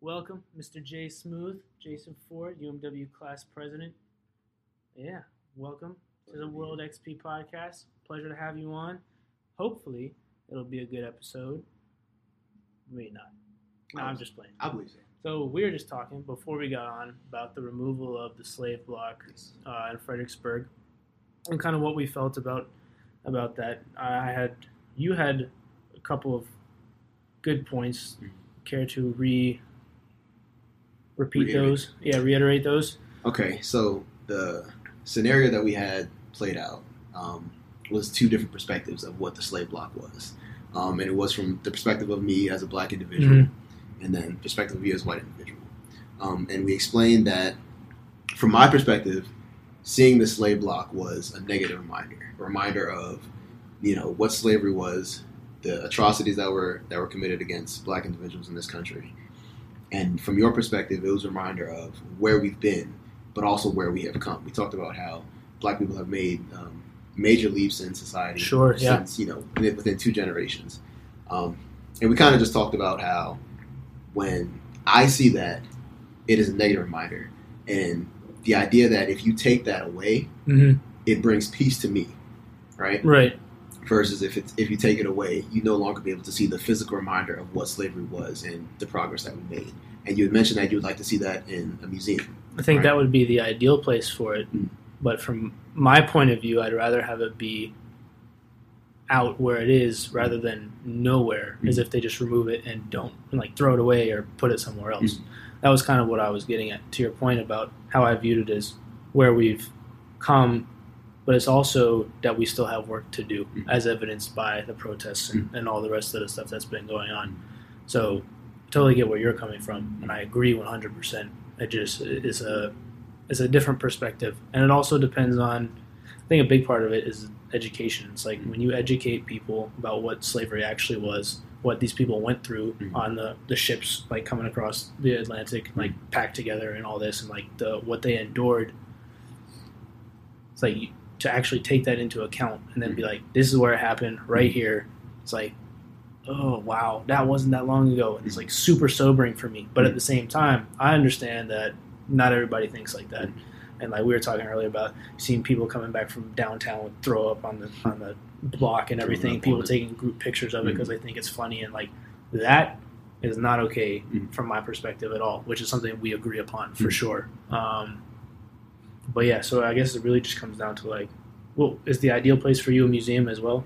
Welcome, Mr. Jay Smooth, Jason Ford, UMW class president. Yeah, welcome to the World XP podcast. Pleasure to have you on. Hopefully, it'll be a good episode. Maybe not. No, I'm just playing. I believe so. So we were just talking before we got on about the removal of the slave block uh, in Fredericksburg, and kind of what we felt about about that. I had you had a couple of good points. Mhm. Care to re repeat Reiterate. those? Yeah, reiterate those. Okay, so the scenario that we had played out um, was two different perspectives of what the slave block was, um, and it was from the perspective of me as a black individual, Mhm. and then perspective of you as a white individual. Um, and we explained that, from my perspective, seeing the slave block was a negative reminder, a reminder of, you know, what slavery was, the atrocities that were that were committed against black individuals in this country, and from your perspective, it was a reminder of where we've been, but also where we have come. We talked about how black people have made um, major leaps in society Sure, yeah. since you know within within two generations, um, and we kind of just talked about how when I see that, it is a negative reminder, and the idea that if you take that away, Mm-hmm. it brings peace to me, right? Right. Versus if it's if you take it away, you no longer be able to see the physical reminder of what slavery was and the progress that we made. And you had mentioned that you would like to see that in a museum. I think Right. that would be the ideal place for it. Mm. But from my point of view, I'd rather have it be out where it is rather than nowhere, as Mm. if they just remove it and don't and like throw it away or put it somewhere else. Mm. That was kind of what I was getting at. To your point about how I viewed it as where we've come, but it's also that we still have work to do, Mm. as evidenced by the protests and, and all the rest of the stuff that's been going on. So, totally get where you're coming from, and I agree 100. percent It just is a is a different perspective, and it also depends on. I think a big part of it is education. It's like when you educate people about what slavery actually was, what these people went through Mhm. on the, the ships, like coming across the Atlantic, like packed together and all this, and like the what they endured. It's like to actually take that into account and then be like, "This is where it happened, right here." It's like, oh wow, that wasn't that long ago, and it's like super sobering for me. But at the same time, I understand that not everybody thinks like that. And like we were talking earlier about seeing people coming back from downtown with throw up on the on the block and everything, people taking group pictures of it because they think it's funny and like that is not okay Mhm. from my perspective at all, which is something we agree upon for Mhm. sure. Um, but yeah, so I guess it really just comes down to like, well, is the ideal place for you a museum as well?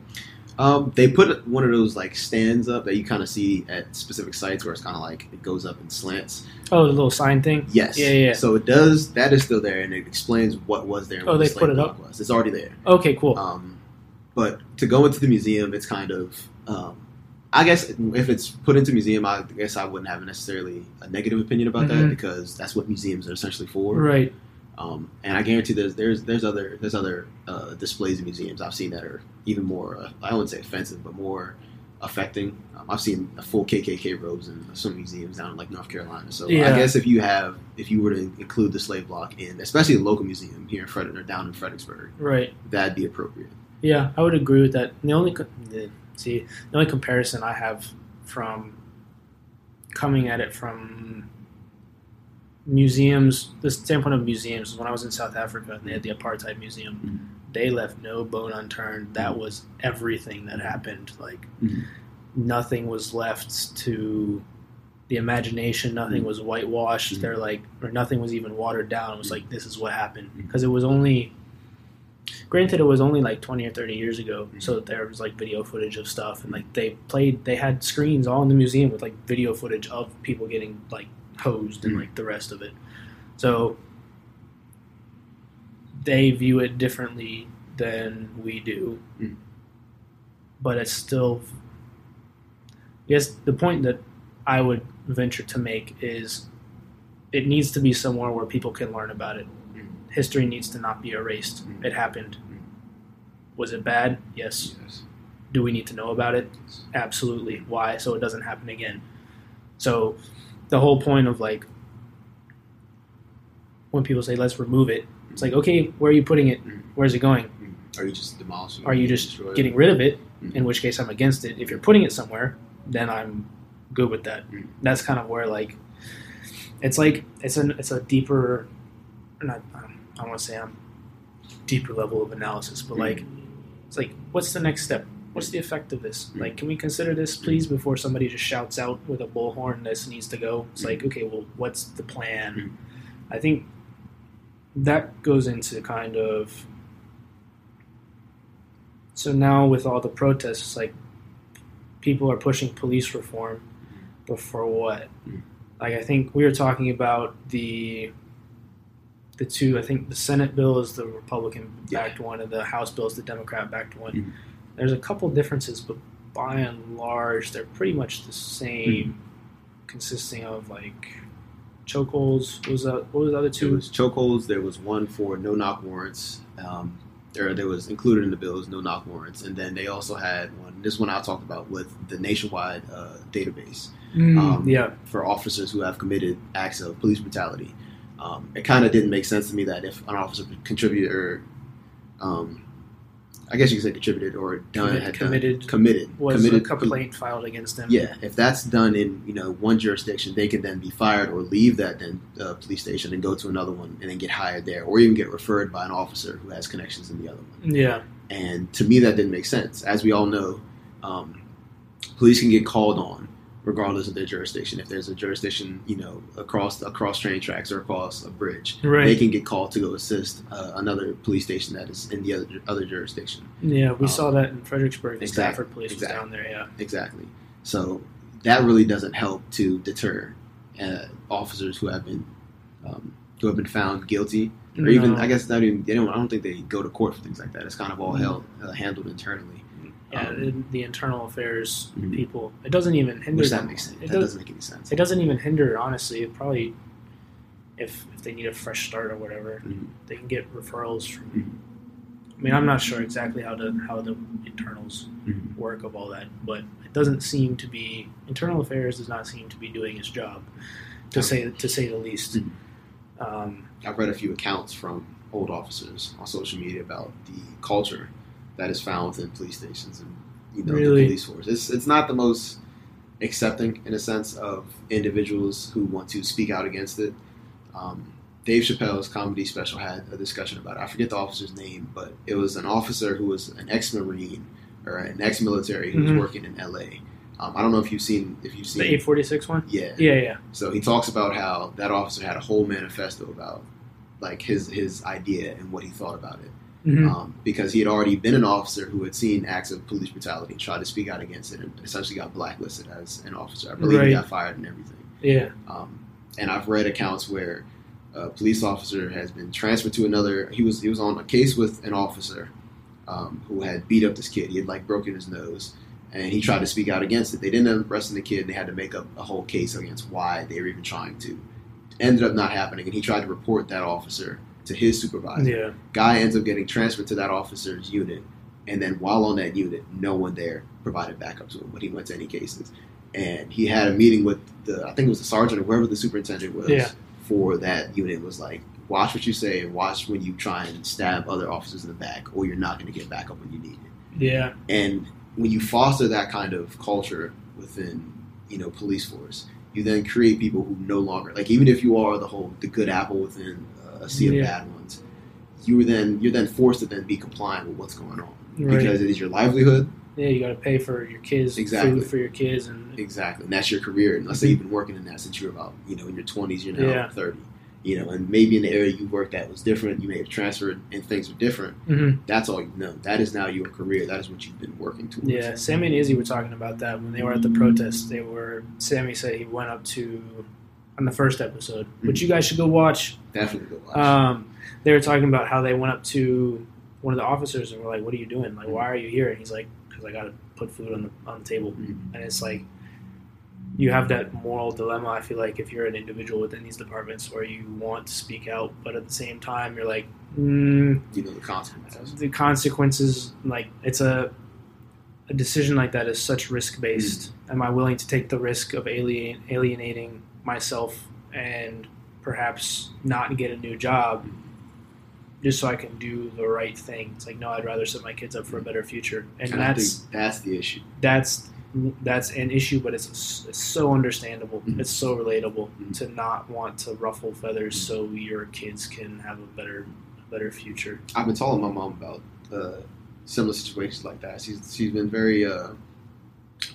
Um, they put one of those like stands up that you kind of see at specific sites where it's kind of like it goes up and slants. Oh, the little sign thing. Yes. Yeah, yeah. So it does. That is still there, and it explains what was there. Oh, the they slave put it up? Was. It's already there. Okay, cool. Um, but to go into the museum, it's kind of. Um, I guess if it's put into museum, I guess I wouldn't have necessarily a negative opinion about that Mhm. because that's what museums are essentially for. right. Um, and I guarantee there's there's there's other there's other uh, displays in museums I've seen that are even more uh, I wouldn't say offensive, but more affecting. Um, I've seen a full KKK robes in some museums down in like North Carolina. So Yeah. I guess if you have if you were to include the slave block in, especially a local museum here in Frederick or down in Fredericksburg, Right. that'd be appropriate. Yeah, I would agree with that. The only co- see the only comparison I have from coming at it from museums, the standpoint of museums, when I was in South Africa and they had the apartheid museum. They left no bone unturned. That was everything that happened. Like Mhm. nothing was left to the imagination. Nothing Mhm. was whitewashed. Mhm. They're like, or nothing was even watered down. It was like this is what happened because it was only granted it was only like 20 or 30 years ago so there was like video footage of stuff and like they played they had screens all in the museum with like video footage of people getting like hosed and Mhm. like the rest of it so they view it differently than we do Mhm. but it's still yes the point that i would venture to make is it needs to be somewhere where people can learn about it Mhm. history needs to not be erased. Mhm. It happened. Mhm. Was it bad? Yes. Yes. Do we need to know about it? Absolutely. Why? So it doesn't happen again. So the whole point of like when people say let's remove it, it's like okay, where are you putting it? Mhm. Where's it going? Mhm. Are you just demolishing? Are you just it? getting rid of it? Mhm. In which case I'm against it. If you're putting it somewhere, then I'm good with that. Mhm. That's kind of where like it's like it's an it's a deeper, not um, I don't want to say I'm deeper level of analysis, but like it's like what's the next step? What's the effect of this? Mm-hmm. Like, can we consider this, please, before somebody just shouts out with a bullhorn this needs to go? It's like, okay, well, what's the plan? I think that goes into kind of so now with all the protests, it's like people are pushing police reform, but for what? Like I think we were talking about the the two. I think the Senate bill is the Republican backed one, and the House bill is the Democrat backed one. Mhm. There's a couple differences, but by and large, they're pretty much the same, consisting of like chokeholds. What was that? What was the other There two? was chokeholds. There was one for no knock warrants. Um, there, there was included in the bill was no knock warrants, and then they also had one. This one I talked about with the nationwide uh, database Mm, um, yeah, for officers who have committed acts of police brutality. Um, it kind of didn't make sense to me that if an officer contributed or, um, I guess you could say contributed or done committed done, committed was committed a complaint filed against them. yeah, if that's done in you know one jurisdiction, they can then be fired or leave that then uh, police station and go to another one and then get hired there, or even get referred by an officer who has connections in the other one. yeah, And to me, that didn't make sense. As we all know, um, police can get called on regardless of their jurisdiction. If there's a jurisdiction, you know, across across train tracks or across a bridge, Right. they can get called to go assist uh, another police station that is in the other other jurisdiction. yeah. We Um, saw that in Fredericksburg. The exact- Stafford police exactly. was down there. Yeah, Exactly. So that really doesn't help to deter uh, officers who have been um, who have been found guilty, or even No. I guess not even they don't. I don't think they go to court for things like that. It's kind of all Mhm. held uh, handled internally. Yeah. um, the, the internal affairs Mhm. people. It doesn't even hinder Which that makes sense. It, That does, doesn't make any sense. it doesn't even hinder. Honestly, it probably if if they need a fresh start or whatever, Mhm. they can get referrals from. Mhm. I mean, I'm not sure exactly how the how the internals Mhm. work of all that, but it doesn't seem to be internal affairs does not seem to be doing its job, to say to say the least. Mhm. Um, I've read a few accounts from old officers on social media about the culture that is found within police stations and you know Really? the police force. It's it's not the most accepting in a sense of individuals who want to speak out against it. Um, Dave Chappelle's comedy special had a discussion about it. I forget the officer's name, but it was an officer who was an ex-marine or an ex-military who Mhm. was working in L.A. Um, I don't know if you've seen if you've seen the seen 846 one. yeah Yeah, yeah. so he talks about how that officer had a whole manifesto about like his his idea and what he thought about it, Mhm. um, because he had already been an officer who had seen acts of police brutality and tried to speak out against it, and essentially got blacklisted as an officer. I believe Right. he got fired and everything. yeah. Um, and I've read accounts where a police officer has been transferred to another. He was he was on a case with an officer um, who had beat up this kid. He had like broken his nose, and he tried to speak out against it. They didn't end up arresting the kid. They had to make up a whole case against why they were even trying to. Ended up not happening, and he tried to report that officer to his supervisor. Yeah. Guy ends up getting transferred to that officer's unit, and then while on that unit, no one there provided backup to him when he went to any cases. And he had a meeting with the, I think it was the sergeant or whoever the superintendent was Yeah. for that unit. Was like, watch what you say and watch when you try and stab other officers in the back, or you're not going to get backup when you need it. Yeah. And when you foster that kind of culture within, you know, police force, you then create people who no longer like even if you are the whole the good apple within a sea of Yeah. bad ones, you are then you're then forced to then be compliant with what's going on Right. because it is your livelihood Yeah, you got to pay for your kids, Exactly. food for your kids, and exactly, and that's your career. And let's say you've been working in that since you were about you know in your twenties, you're now Yeah. thirty. You know, and maybe in the area you worked at was different. You may have transferred and things were different. Mhm. That's all you know. That is now your career. That is what you've been working towards. yeah. Sammy and Izzy were talking about that when they were at the protest. They were Sammy said he went up to on the first episode, which you guys should go watch. Definitely go watch. Um, they were talking about how they went up to one of the officers and were like, "What are you doing? Like, why are you here?" And he's like, "Because I got to put food on the on the table." Mhm. And it's like you have that moral dilemma. I feel like if you're an individual within these departments where you want to speak out, but at the same time you're like, mm, You know the consequences. the consequences. Like it's a a decision like that is such risk based. Am I willing to take the risk of alien, alienating myself and perhaps not get a new job just so I can do the right thing? It's like no, I'd rather set my kids up for a better future, and, I that's that's the issue. that's that's an issue, but it's, it's so understandable. Mhm. It's so relatable Mhm. to not want to ruffle feathers so your kids can have a better better future. I've been telling my mom about uh, similar situations like that. She's she's been very uh,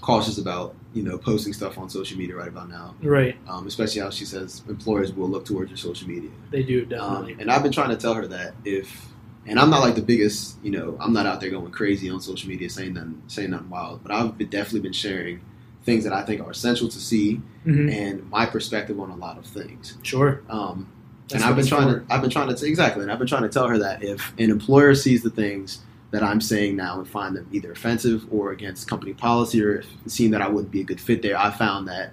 cautious about you know posting stuff on social media right about now, Right? um, especially how she says employers will look towards your social media. They do Um, definitely. and I've been trying to tell her that if, and I'm not like the biggest, you know, I'm not out there going crazy on social media saying nothing, saying nothing wild, but I've been, definitely been sharing things that I think are essential to see Mhm. and my perspective on a lot of things. Sure. Um, and I've been trying for. to, I've been trying to, exactly, and I've been trying to tell her that if an employer sees the things that I'm saying now and find them either offensive or against company policy, or if seeing that I wouldn't be a good fit there, I found that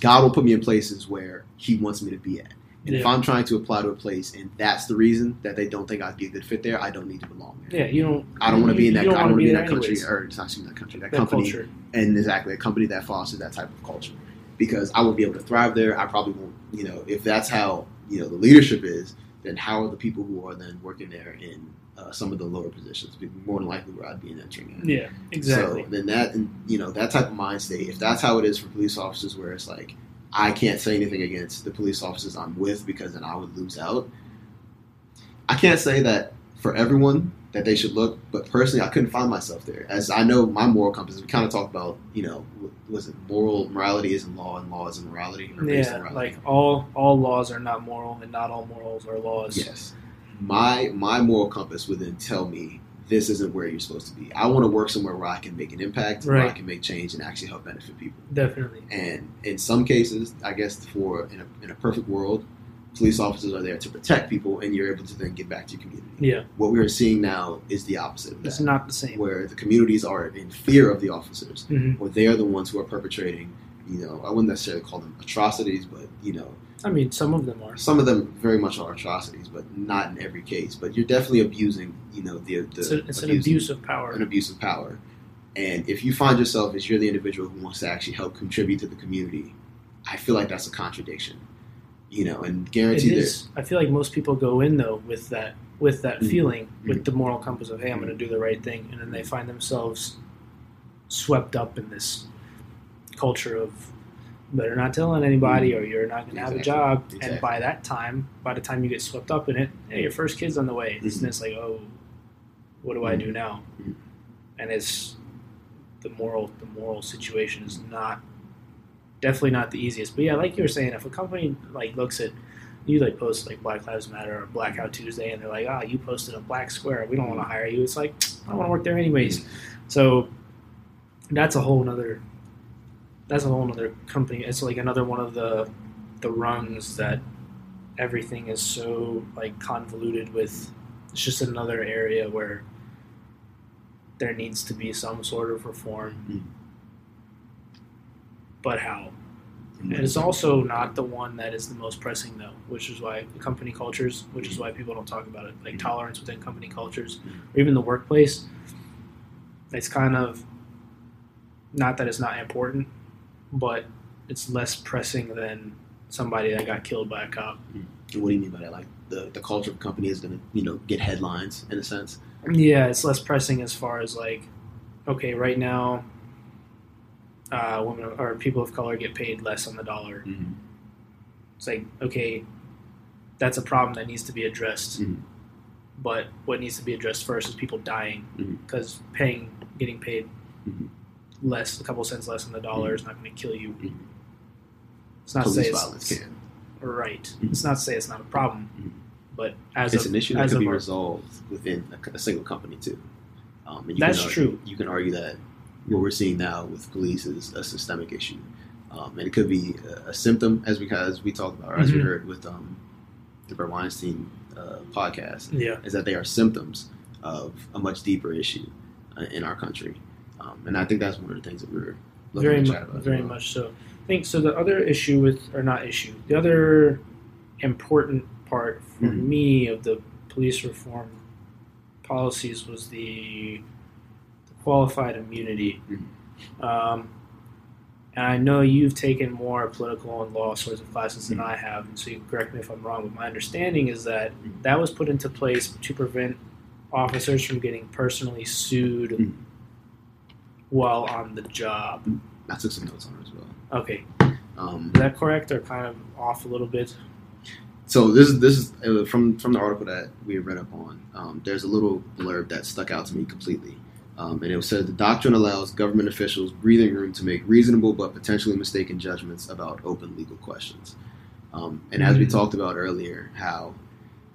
God will put me in places where He wants me to be at. And if I'm trying to apply to a place and that's the reason that they don't think I'd be a good fit there, I don't need to belong there. Yeah, you don't. I don't want to be in that. I don't wanna be in that country, anyways. or it's not even that country, that, That company, culture. and exactly a company that fosters that type of culture. Because I won't be able to thrive there. I probably won't. You know, if that's how you know the leadership is, then how are the people who are then working there in uh, some of the lower positions? Be More than likely, where I'd be entering. At. Yeah, exactly. So then that, and, you know, that type of mind state, if that's how it is for police officers, where it's like, I can't say anything against the police officers I'm with because then I would lose out. I can't say that for everyone that they should look, but personally, I couldn't find myself there. As I know my moral compass, we kind of talked about, you know, was it moral morality isn't law and law isn't morality, or yeah, morality? like all all laws are not moral, and not all morals are laws. Yes. My my moral compass would then tell me this isn't where you're supposed to be. I want to work somewhere where I can make an impact, where I can make change and actually help benefit people. Definitely. And in some cases, I guess for in a, in a perfect world, police officers are there to protect people, and you're able to then give back to your community. Yeah, What we are seeing now is the opposite of it's not the same. where the communities are in fear of the officers, hmm or they are the ones who are perpetrating. You know, I wouldn't necessarily call them atrocities, but you know, I mean, some of them are. some of them very much are atrocities, but not in every case. But you're definitely abusing, you know, the, the It's, a, it's an abuse of power. an abuse of power. And if you find yourself as you're the individual who wants to actually help contribute to the community, I feel like that's a contradiction. You know, and It guarantee that is. I feel like most people go in though with that with that Mhm. feeling, with Mhm. the moral compass of, "Hey, I'm going to do the right thing," and then they find themselves swept up in this culture of better not telling anybody, or you're not going to have a job. Exactly. And by that time, by the time you get swept up in it, hey, your first kid's on the way. Mhm. And it's like, oh, what do I do now? Mhm. And it's the moral the moral situation is not definitely not the easiest. But yeah, like you were saying, if a company like looks at you like post like Black Lives Matter or Blackout Tuesday, and they're like, "Ah, you posted a black square. We don't want to hire you." It's like I don't want to work there anyways. So that's a whole nother. That's a whole other company. It's like another one of the the rungs that everything is so like convoluted with. It's just another area where there needs to be some sort of reform. Mm. But how? And it's also not the one that is the most pressing, though, which is why company cultures, which is why people don't talk about it, like Mhm. tolerance within company cultures, or even the workplace. It's kind of not that it's not important, but it's less pressing than somebody that got killed by a cop. And what do you mean by that? Like the, the culture of company is going to, you know, get headlines in a sense. Yeah, it's less pressing as far as like, okay, right now, uh, women or people of color get paid less on the dollar. Mm-hmm. It's like, okay, that's a problem that needs to be addressed. Mhm. But what needs to be addressed first is people dying because paying, getting paid Mhm. Less, a couple cents less on the dollar is not going to kill you. Mhm. It's not to say Police it's, can. right. Mhm. it's not to say it's not a problem, Mhm. but as It's of, an issue that could be our- resolved within a, a single company too. Um, and you That's argue, true. You can argue that what we're seeing now with police is a systemic issue, um, and it could be a, a symptom, as we as we talked about, or as we Mhm. heard with um, the Bret Weinstein uh, podcast, yeah, is that they are symptoms of a much deeper issue uh, in our country, um, and I think that's one of the things that we're looking very to much, chat about. as very well. much so. I think so. The other issue with, or not issue, the other important part for Mhm. me of the police reform policies was the, the qualified immunity. Mhm. Um, and I know you've taken more political and law sorts of classes than Mhm. I have, and so you can correct me if I'm wrong. But my understanding is that Mhm. that was put into place to prevent officers from getting personally sued Mhm. While on the job. I took some notes on it as well. Okay, Um, is that correct or kind of off a little bit? so this is this is from from the article that we read up on. Um, there's a little blurb that stuck out to me completely, um, and it said the doctrine allows government officials breathing room to make reasonable but potentially mistaken judgments about open legal questions. Um, and as we Mhm. talked about earlier, how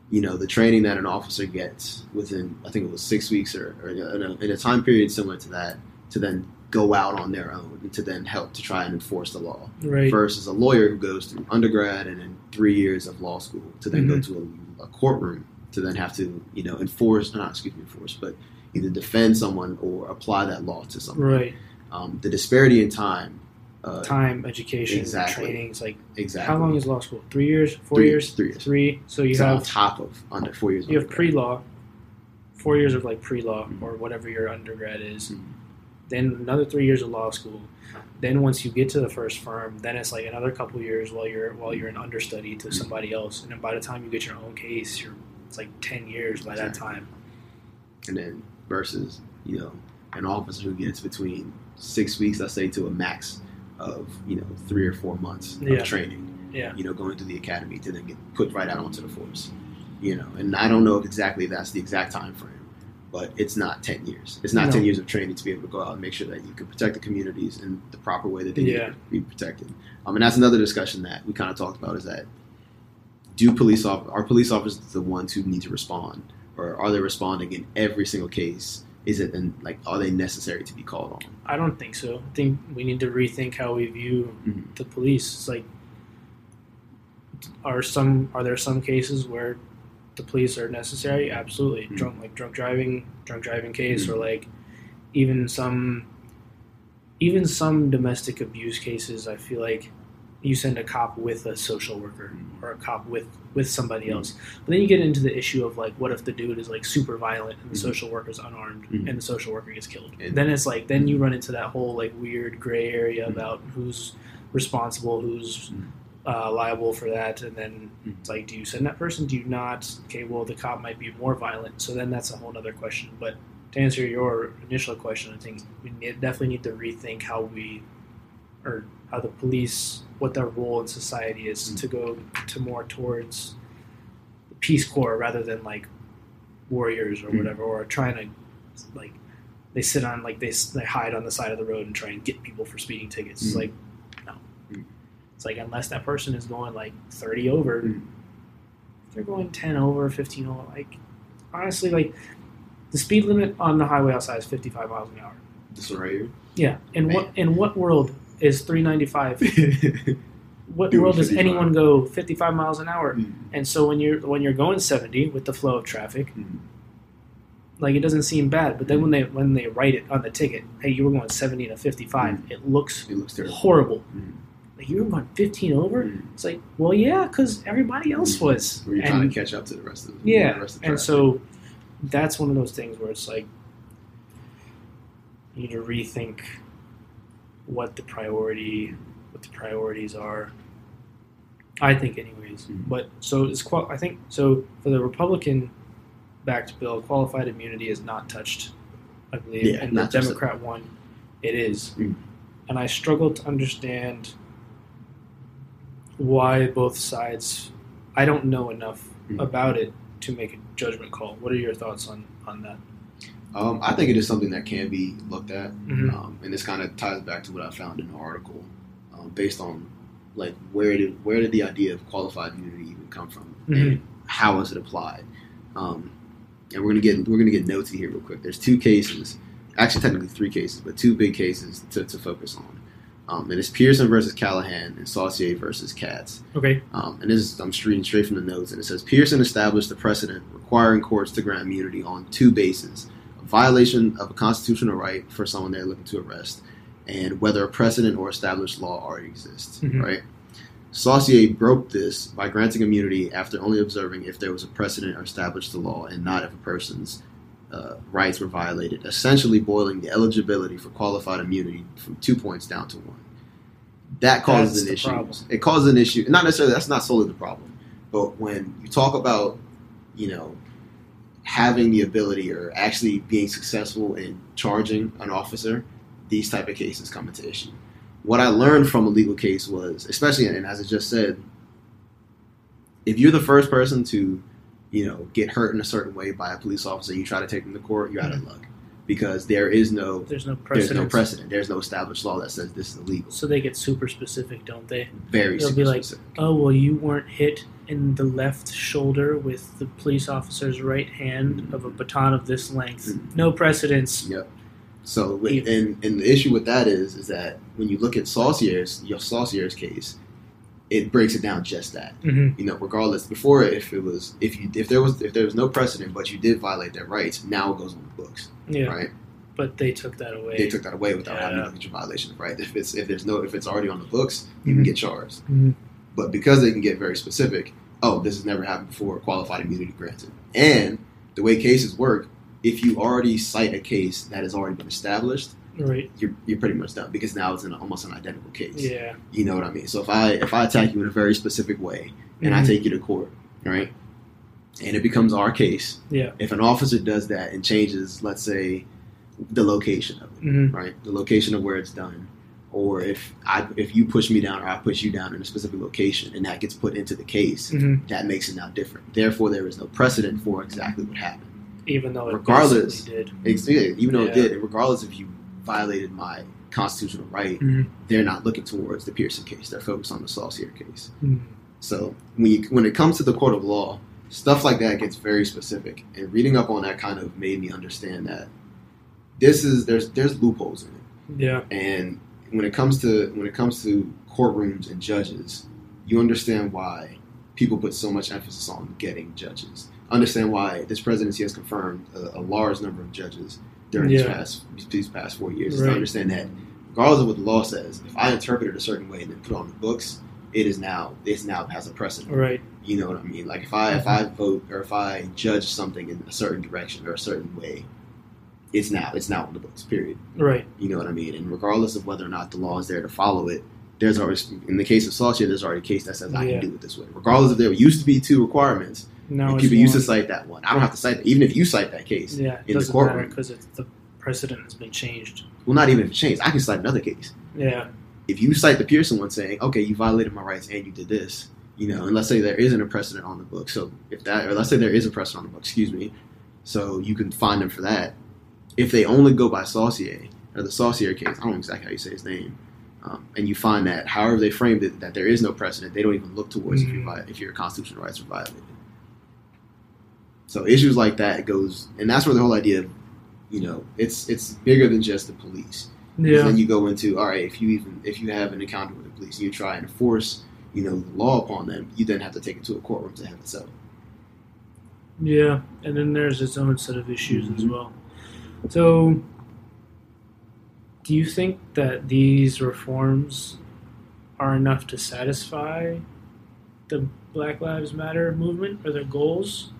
you know the training that an officer gets within I think it was six weeks or, or in, a, in a time period similar to that to then go out on their own and to then help to try and enforce the law Right. versus a lawyer who goes through undergrad and then three years of law school to then go to a, a courtroom to then have to you know enforce not excuse me enforce but either defend someone or apply that law to someone Right. um, the disparity in time uh, Time, education, Exactly. trainings. Like, exactly how long is law school? Three years? Four Three years? three years. Three. So you It's on top of under four years you have pre-law, four years of like pre-law Mhm. or whatever your undergrad is. Mhm. Then another three years of law school. Then once you get to the first firm, then it's like another couple years while you're while you're an understudy to somebody else, and then by the time you get your own case, you're it's like ten years by that time. and then versus you know an officer who gets between six weeks let's say to a max of you know three or four months Yeah. of training Yeah. you know, going to the academy to then get put right out onto the force. You know, and I don't know if exactly that's the exact time frame, but it's not ten years. It's not No. ten years of training to be able to go out and make sure that you can protect the communities in the proper way that they Yeah. need to be protected. Um, and that's another discussion that we kind of talked about is that do police off are police officers the ones who need to respond, or are they responding in every single case? Is it then like are they necessary to be called on? I don't think so. I think we need to rethink how we view Mhm. the police. It's like, are some are there some cases where the police are necessary? Absolutely. Mhm. Drunk like drunk driving, drunk driving case, Mhm. or like even some even some domestic abuse cases. I feel like you send a cop with a social worker Mhm. or a cop with with somebody Mhm. else. But then you get into the issue of like, what if the dude is like super violent and the Mhm. social worker's unarmed Mhm. and the social worker gets killed? And- then it's like then you run into that whole like weird gray area about who's responsible, who's. Uh, liable for that, and then it's like, do you send that person? Do you not? Okay, well the cop might be more violent, so then that's a whole other question. But to answer your initial question, I think we need, definitely need to rethink how we or how the police what their role in society is Mhm. to go to more towards the Peace Corps rather than like warriors or Mhm. whatever, or trying to like they sit on like they they hide on the side of the road and try and get people for speeding tickets. Mhm. like. It's like unless that person is going like thirty over, if they're going ten over, fifteen over. Like honestly, like the speed limit on the highway outside is fifty five miles an hour. This one right here. Yeah, in Man. what in what world is three ninety five? What Doing world does 55. anyone go fifty five miles an hour? Mhm. And so when you're when you're going seventy with the flow of traffic, Mhm. like it doesn't seem bad. But then when they when they write it on the ticket, hey, you were going seventy to fifty five, it looks It looks terrible. horrible. Mhm. Like you were going fifteen over. Mhm. It's like, well, yeah, because everybody else was. Where you're And- trying to catch up to the rest of the yeah, the rest of the and so that's one of those things where it's like you need to rethink what the priority, what the priorities are. I think, anyways. Mhm. But so it's qual. I think so for the Republican-backed bill, qualified immunity is not touched. I believe, Yeah, and the. Democrat one, it is. Mhm. And I struggle to understand why both sides. I don't know enough Mhm. about it to make a judgment call. What are your thoughts on on that? Um, I think it is something that can be looked at, Mhm. um, and this kind of ties back to what I found in the article, um, based on like where did where did the idea of qualified immunity even come from, Mhm. and how is it applied? Um, and we're gonna get we're gonna get notes here real quick. There's two cases, actually technically three cases, but two big cases to, to focus on. Um, and it's Pearson versus Callahan and Saucier versus Katz. Okay. Um, and this is, I'm reading straight from the notes, and it says Pearson established the precedent requiring courts to grant immunity on two bases a violation of a constitutional right for someone they're looking to arrest, and whether a precedent or established law already exists, Mhm. right? Saucier broke this by granting immunity after only observing if there was a precedent or established the law and not if a person's uh, rights were violated, essentially boiling the eligibility for qualified immunity from two points down to one. That causes That's an issue. problem. It causes an issue. Not necessarily. That's not solely the problem. But when you talk about, you know, having the ability or actually being successful in charging an officer, these type of cases come into issue. What I learned from a legal case was, especially and as I just said, if you're the first person to, you know, get hurt in a certain way by a police officer, you try to take them to court, you're out of mm-hmm. luck because there is no There's no there's precedent. no precedent. There's no established law that says this is illegal. So they get super specific, don't they? Very They'll be like, specific. Oh well, you weren't hit in the left shoulder with the police officer's right hand of a baton of this length. Mhm. No precedence. Yep. So, and and the issue with that is, is that when you look at Saucier's your Saucier's case, it breaks it down just that. hmm You know, regardless. Before, if it was, if you, if there was, if there was no precedent, but you did violate their rights, now it goes on the books, Yeah, right? but they took that away. They took that away without having Yeah. to look at your violation right. If it's, if there's no, if it's already on the books, you Mhm. can get charged. Mhm. But because they can get very specific, oh, this has never happened before, qualified immunity granted. And the way cases work, if you already cite a case that has already been established, Right. you're, you're pretty much done because now it's in almost an identical case. Yeah. You know what I mean? So if I if I attack you in a very specific way and I Mhm. take you to court, right, and it becomes our case, Yeah. if an officer does that and changes, let's say, the location of it, hmm right, the location of where it's done, or if I if you push me down or I push you down in a specific location and that gets put into the case, hmm that makes it now different. Therefore, there is no precedent for exactly what happened. Even though it Regardless. did. Yeah, even though it did, regardless if you violated my constitutional right, Mhm. they're not looking towards the Pearson case. They're focused on the Saucier case. Mhm. So when you, when it comes to the court of law, stuff like that gets very specific. And reading up on that kind of made me understand that this is there's there's loopholes in it. Yeah. And when it comes to when it comes to courtrooms and judges, you understand why people put so much emphasis on getting judges. Understand why this presidency has confirmed a, a large number of judges during these past these past four years. is To understand that regardless of what the law says, if I interpret it a certain way and then put it on the books, it is now it's now has a precedent. Right. You know what I mean? Like if I if mm-hmm. I vote or if I judge something in a certain direction or a certain way, it's now it's now on the books. Period. Right. You know what I mean? And regardless of whether or not the law is there to follow it, there's always in the case of Saucier, there's already a case that says I Yeah. can do it this way. Regardless if there used to be two requirements, And people used to cite that one. I don't have to cite that. Even if you cite that case, Yeah. It in the doesn't matter courtroom. because the precedent has been changed. well, not even if it changed, I can cite another case. Yeah. If you cite the Pearson one saying, okay, you violated my rights and you did this, you know, and let's say there isn't a precedent on the book. So if that, or let's say there is a precedent on the book, excuse me, so you can find them for that. If they only go by Saucier, or the Saucier case, I don't know exactly how you say his name, um, and you find that however they framed it, that there is no precedent, they don't even look towards if, Mhm. you vi- if your constitutional rights are violated. So issues like that goes, and that's where the whole idea of, you know, it's it's bigger than just the police. Yeah. Then you go into all right. If you even if you have an encounter with the police you try and enforce you know the law upon them, you then have to take it to a courtroom to have it settled. Yeah, and then there's its own set of issues as Mhm. well. So, do you think that these reforms are enough to satisfy the Black Lives Matter movement or their goals?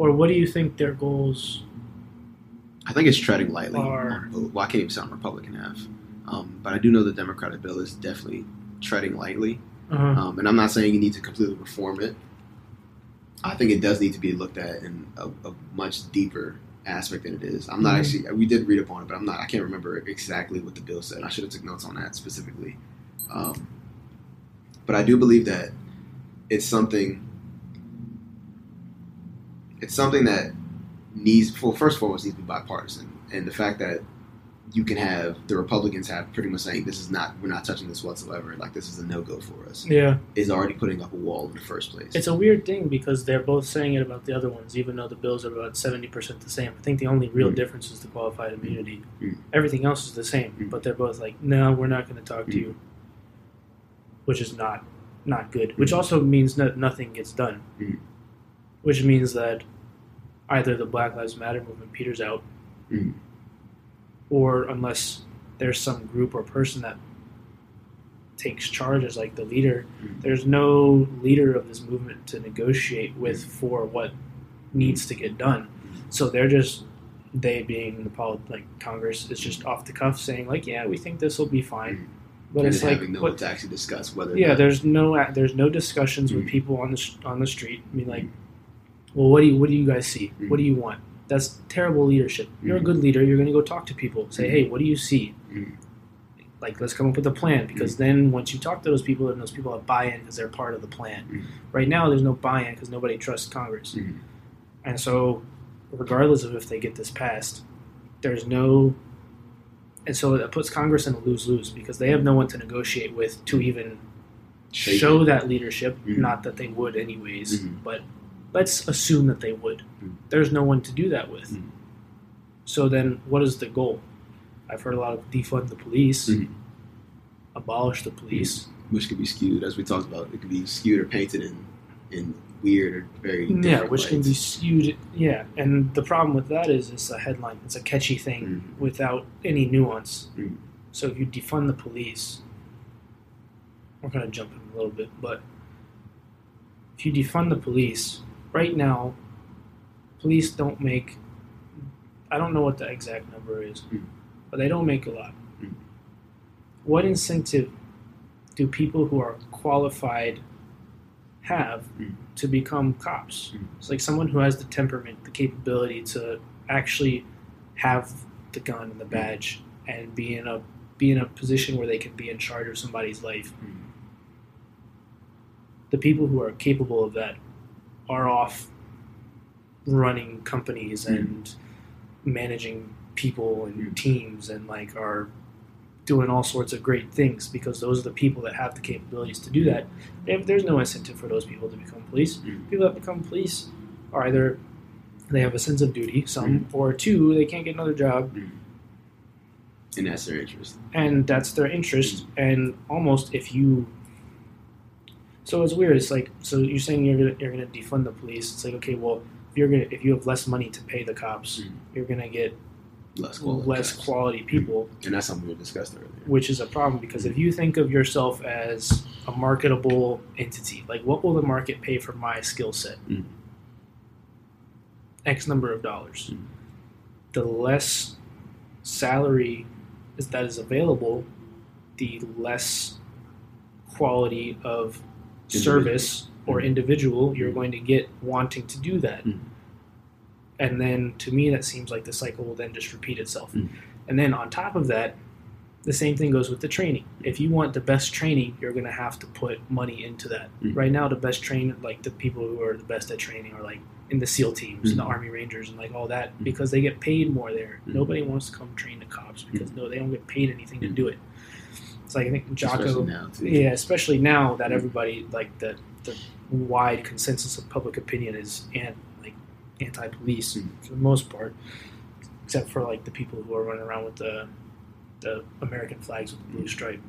Or what do you think their goals I think it's treading lightly. Are- well, I can't even sound Republican half, um, but I do know the Democratic bill is definitely treading lightly. uh Um, and I'm not saying you need to completely reform it. I think it does need to be looked at in a, a much deeper aspect than it is. I'm not Mhm. actually. We did read upon it, but I'm not. I can't remember exactly what the bill said. I should have took notes on that specifically. Um, but I do believe that it's something. It's something that needs. Well, first of all, it needs to be bipartisan, and the fact that you can have the Republicans have pretty much saying this is not. We're not touching this whatsoever. Like this is a no go for us. Yeah, Is already putting up a wall in the first place. it's a weird thing because they're both saying it about the other ones, even though the bills are about 70% the same. I think the only real Mhm. difference is the qualified immunity. Mhm. Everything else is the same, Mhm. but they're both like, no, we're not going to talk to Mhm. you, which is not not good. Which Mhm. also means that nothing gets done, Mhm. Which means that either the Black Lives Matter movement peters out, Mhm. or unless there's some group or person that takes charge as like the leader, Mhm. there's no leader of this movement to negotiate with for what needs to get done. So they're just they being the poli- like Congress is just off the cuff saying like, yeah, we think this will be fine, Mhm. but and it's like, having no what, to actually discuss whether. yeah, there's no there's no discussions with Mhm. people on the on the street. I mean, like, well, what do you what do you guys see? Mhm. What do you want? That's terrible leadership. You're a good leader. You're going to go talk to people. Say, Mhm. hey, what do you see? Like, let's come up with a plan. Because Mm-hmm. then once you talk to those people, and those people have buy-in because they're part of the plan. Right now, there's no buy-in because nobody trusts Congress. And so, regardless of if they get this passed, there's no. And so it puts Congress in a lose-lose because they have no one to negotiate with to even Shape show that leadership. Mhm. Not that they would, anyways, Mhm. but let's assume that they would. Mhm. There's no one to do that with. Mhm. So then, what is the goal? I've heard a lot of defund the police, Mhm. abolish the police. which could be skewed, as we talked about. It could be skewed or painted in in weird or very Yeah, which can be skewed. Yeah, and the problem with that is it's a headline. It's a catchy thing Mhm. without any nuance. Mhm. So if you defund the police, we're kind of jumping a little bit, but if you defund the police, right now, police don't make. I don't know what the exact number is, Mhm. but they don't make a lot. Mhm. What incentive do people who are qualified have Mhm. to become cops? Mhm. It's like someone who has the temperament, the capability to actually have the gun and the badge and be in a be in a position where they can be in charge of somebody's life. Mhm. The people who are capable of that are off running companies Mhm. and managing people and Mhm. teams and like are doing all sorts of great things because those are the people that have the capabilities to do that. Have, there's no incentive for those people to become police. Mhm. People that become police are either they have a sense of duty, some, or two, they can't get another job, and that's their interest. and that's their interest. And almost if you, so it's weird. It's like so you're saying you're gonna you're gonna defund the police. It's like okay, well if you're gonna if you have less money to pay the cops, Mhm. you're gonna get Less quality. less cops. quality people, and that's something we discussed earlier. which is a problem because if you think of yourself as a marketable entity, like what will the market pay for my skill set? Mhm. X number of dollars. Mhm. The less salary is that is available, the less quality of service or Mhm. individual you're Mhm. going to get wanting to do that. Mhm. And then to me, that seems like the cycle will then just repeat itself. Mhm. And then on top of that, the same thing goes with the training. If you want the best training, you're going to have to put money into that. Mhm. Right now, the best train, like the people who are the best at training, are like in the SEAL teams and the Mhm. Army Rangers and like all that because they get paid more there. Nobody wants to come train the cops because no, they don't get paid anything to do it. It's like I think Jocko, Especially now, yeah, especially now that everybody like the the wide consensus of public opinion is and like anti-police Mhm. for the most part, except for like the people who are running around with the the American flags with the blue stripe.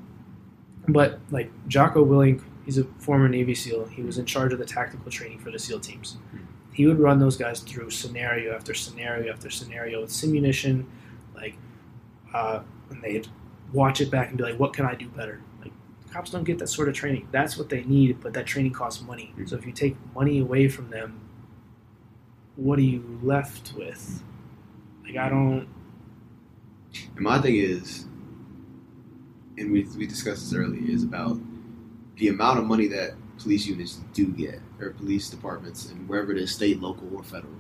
But like Jocko Willink, he's a former Navy SEAL. He was in charge of the tactical training for the SEAL teams. Mhm. He would run those guys through scenario after scenario after scenario with simunition, like, uh, and they'd watch it back and be like, "What can I do better?" Like cops don't get that sort of training. That's what they need, but that training costs money. Mhm. So if you take money away from them, what are you left with? Like I don't. And my thing is, and we, we discussed this earlier, is about the amount of money that police units do get, or police departments, and wherever it is, state, local, or federal.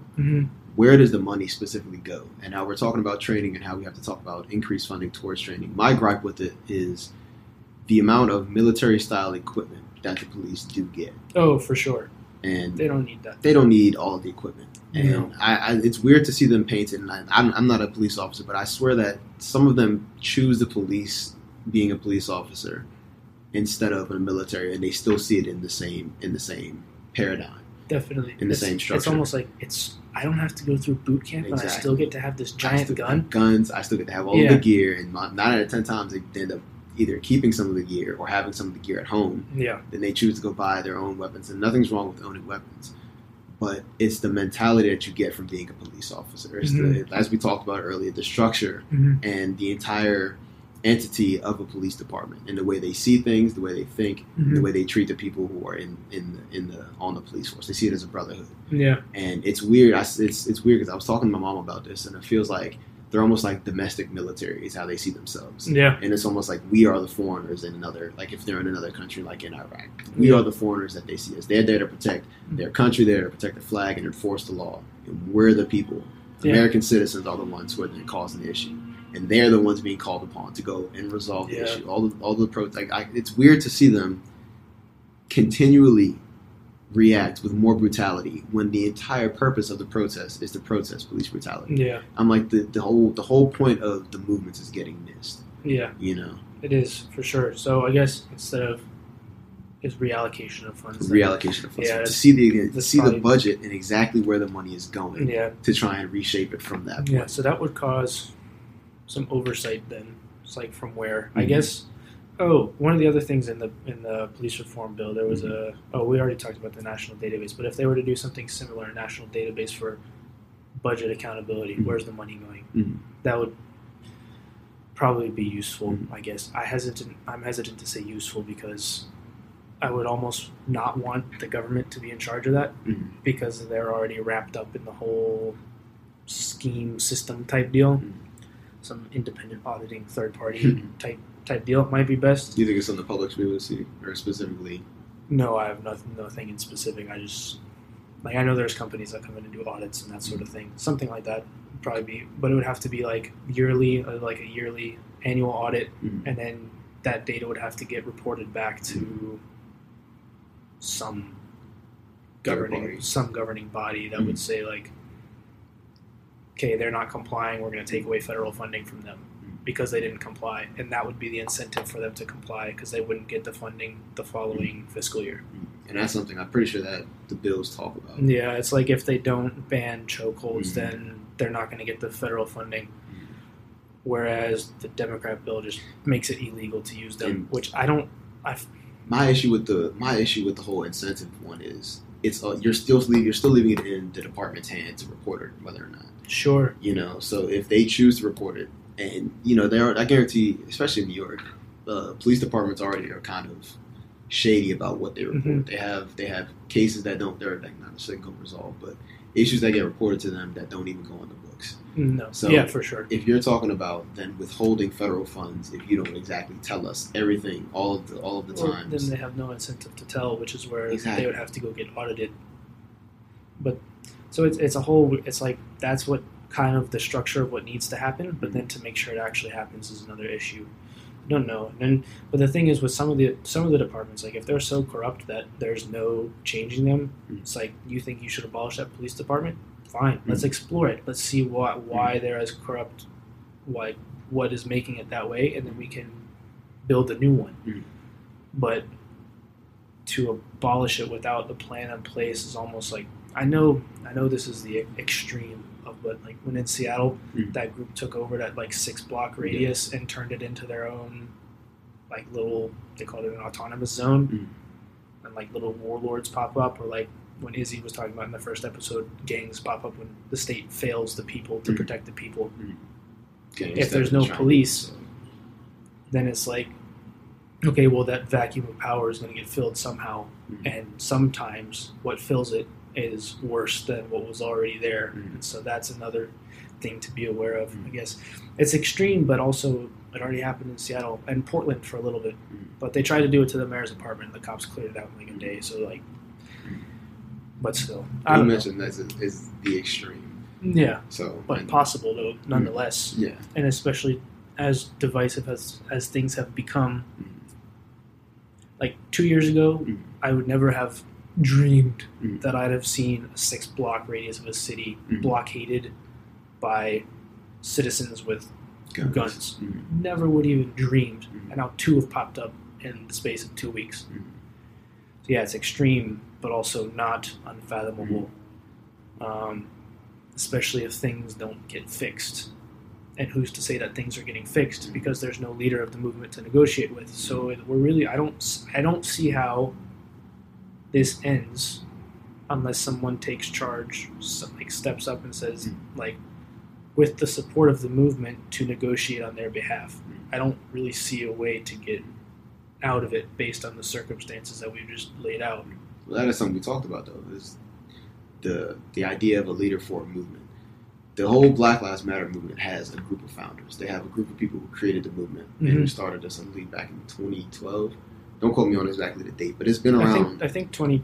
Where does the money specifically go? And how we're talking about training and how we have to talk about increased funding towards training. My gripe with it is the amount of military style equipment that the police do get. Oh, for sure. And They don't need that. they don't need all of the equipment. And No. I, I, it's weird to see them painted. And I, I'm, I'm not a police officer, but I swear that some of them choose the police being a police officer instead of a military, and they still see it in the same in the same paradigm. Definitely. In the It's- same structure. It's almost like it's. I don't have to go through boot camp, and I still get to have this giant still gun. guns. I still get to have all Yeah. the gear, and nine out of ten times they end up either keeping some of the gear or having some of the gear at home. Yeah. Then they choose to go buy their own weapons, and nothing's wrong with owning weapons. But it's the mentality that you get from being a police officer. It's the, as we talked about earlier, the structure Mm-hmm. and the entire entity of a police department and the way they see things, the way they think, Mm-hmm. the way they treat the people who are in in the, in the on the police force. They see it as a brotherhood, Yeah. and it's weird. I, it's it's weird because I was talking to my mom about this, and it feels like they're almost like domestic military is how they see themselves. Yeah. And it's almost like we are the foreigners in another, like if they're in another country, like in Iraq, we Yeah. are the foreigners that they see us. They're there to protect their country, they're there to protect the flag and enforce the law, and we're the people Yeah. American citizens are the ones who are then causing the issue, and they're the ones being called upon to go and resolve the Yeah. issue. All the all the pro like I, it's weird to see them continually react with more brutality when the entire purpose of the protest is to protest police brutality. Yeah, I'm like the, the whole the whole point of the movements is getting missed. yeah, You know, it is for sure. So I guess instead of is reallocation of funds. reallocation of funds Yeah, to see the to see the budget and exactly where the money is going Yeah, to try and reshape it from that. yeah. So that would cause some oversight then. It's like from where I Mhm. guess. Oh, one of the other things in the in the police reform bill, there was Mm-hmm. a. Oh, we already talked about the national database, but if they were to do something similar, a national database for budget accountability, Mhm. where's the money going? Mhm. That would probably be useful. Mhm. I guess I hesitant. I'm hesitant to say useful because I would almost not want the government to be in charge of that Mhm. because they're already wrapped up in the whole scheme system type deal. Mhm. Some independent auditing third party Mhm. type type deal might be best. Do you think it's something the public should be able to see, or specifically? No, I have nothing, nothing in specific. I just like I know there's companies that come in and do audits and that sort of thing. Something like that would probably be, but it would have to be like yearly, uh, like a yearly annual audit, Mhm. and then that data would have to get reported back to some governing some governing body that Mhm. would say like, okay, they're not complying. We're going to take away federal funding from them Mhm. because they didn't comply, and that would be the incentive for them to comply because they wouldn't get the funding the following fiscal year. And that's something I'm pretty sure that the bills talk about. Yeah, it's like if they don't ban chokeholds, Mhm. then they're not going to get the federal funding. Mhm. Whereas the Democrat bill just makes it illegal to use them, And- which I don't. I My issue with the my issue with the whole incentive one is it's uh, you're still leave, you're still leaving it in the department's hand to report it whether or not sure. you know. So if they choose to report it, and you know, there are, I guarantee, especially in New York, uh, police departments already are kind of shady about what they report. Mhm. They have they have cases that don't they're like not necessarily going to resolve, but issues that get reported to them that don't even go on the books. No. So- yeah, for sure. If you're talking about then withholding federal funds, if you don't exactly tell us everything all of the all of the Well, times, then they have no incentive to tell, which is where Exactly. they would have to go get audited. But so it's it's a whole. It's like that's what kind of the structure of what needs to happen. But then to make sure it actually happens is another issue. I don't know. And but the thing is with some of the some of the departments, like if they're so corrupt that there's no changing them, Mhm. it's like you think you should abolish that police department. Fine, let's Mhm. explore it. Let's see why why they're as corrupt, why what is making it that way, and then we can build a new one. But to abolish it without the plan in place is almost like I know I know this is the e- extreme of what like when in Seattle Mhm. that group took over that like six block radius and turned it into their own like little they called it an autonomous zone Mhm. and like little warlords pop up or like when Izzy was talking about in the first episode gangs pop up when the state fails the people to Mhm. protect the people Okay, if there's no trying- police, then it's like, okay, well, that vacuum of power is going to get filled somehow. Mhm. And sometimes what fills it is worse than what was already there. Mhm. And so that's another thing to be aware of, I Mhm. guess. It's extreme, but also it already happened in Seattle and Portland for a little bit. Mhm. But they tried to do it to the mayor's apartment. and The cops cleared it out in like a day. So, like, but still. I you know. mentioned that is, is the extreme. Yeah, So, but and- possible, though, nonetheless. yeah, and especially as divisive as as things have become. Mhm. Like two years ago, Mhm. I would never have dreamed Mhm. that I'd have seen a six block radius of a city Mhm. blockaded by citizens with guns. guns. Mhm. Never would even dreamed, Mhm. and now two have popped up in the space of two weeks. Mhm. So yeah, it's extreme, but also not unfathomable. Um, especially if things don't get fixed. And who's to say that things are getting fixed because there's no leader of the movement to negotiate with? So we're really I don't, I don't see how this ends unless someone takes charge, like steps up and says Mm. like with the support of the movement to negotiate on their behalf. Mm. I don't really see a way to get out of it based on the circumstances that we've just laid out. Well, that is something we talked about though. Is the the idea of a leader for a movement. The whole Black Lives Matter movement has a group of founders. They have a group of people who created the movement and who started this, I believe, back in 2012. Don't quote me on exactly the date, but it's been I around. think I think 20,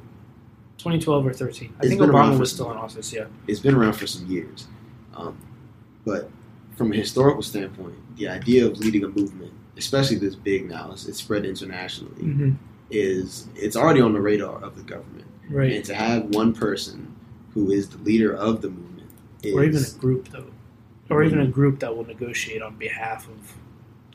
2012 or thirteen. I It's think Obama was still in office. Yeah. it's been around for some years. Um, but from a historical standpoint, the idea of leading a movement, especially this big now, it's, it's spread internationally, hmm is it's already on the radar of the government. Right. And to have one person who is the leader of the movement is or even a group though, or even a group that will negotiate on behalf of.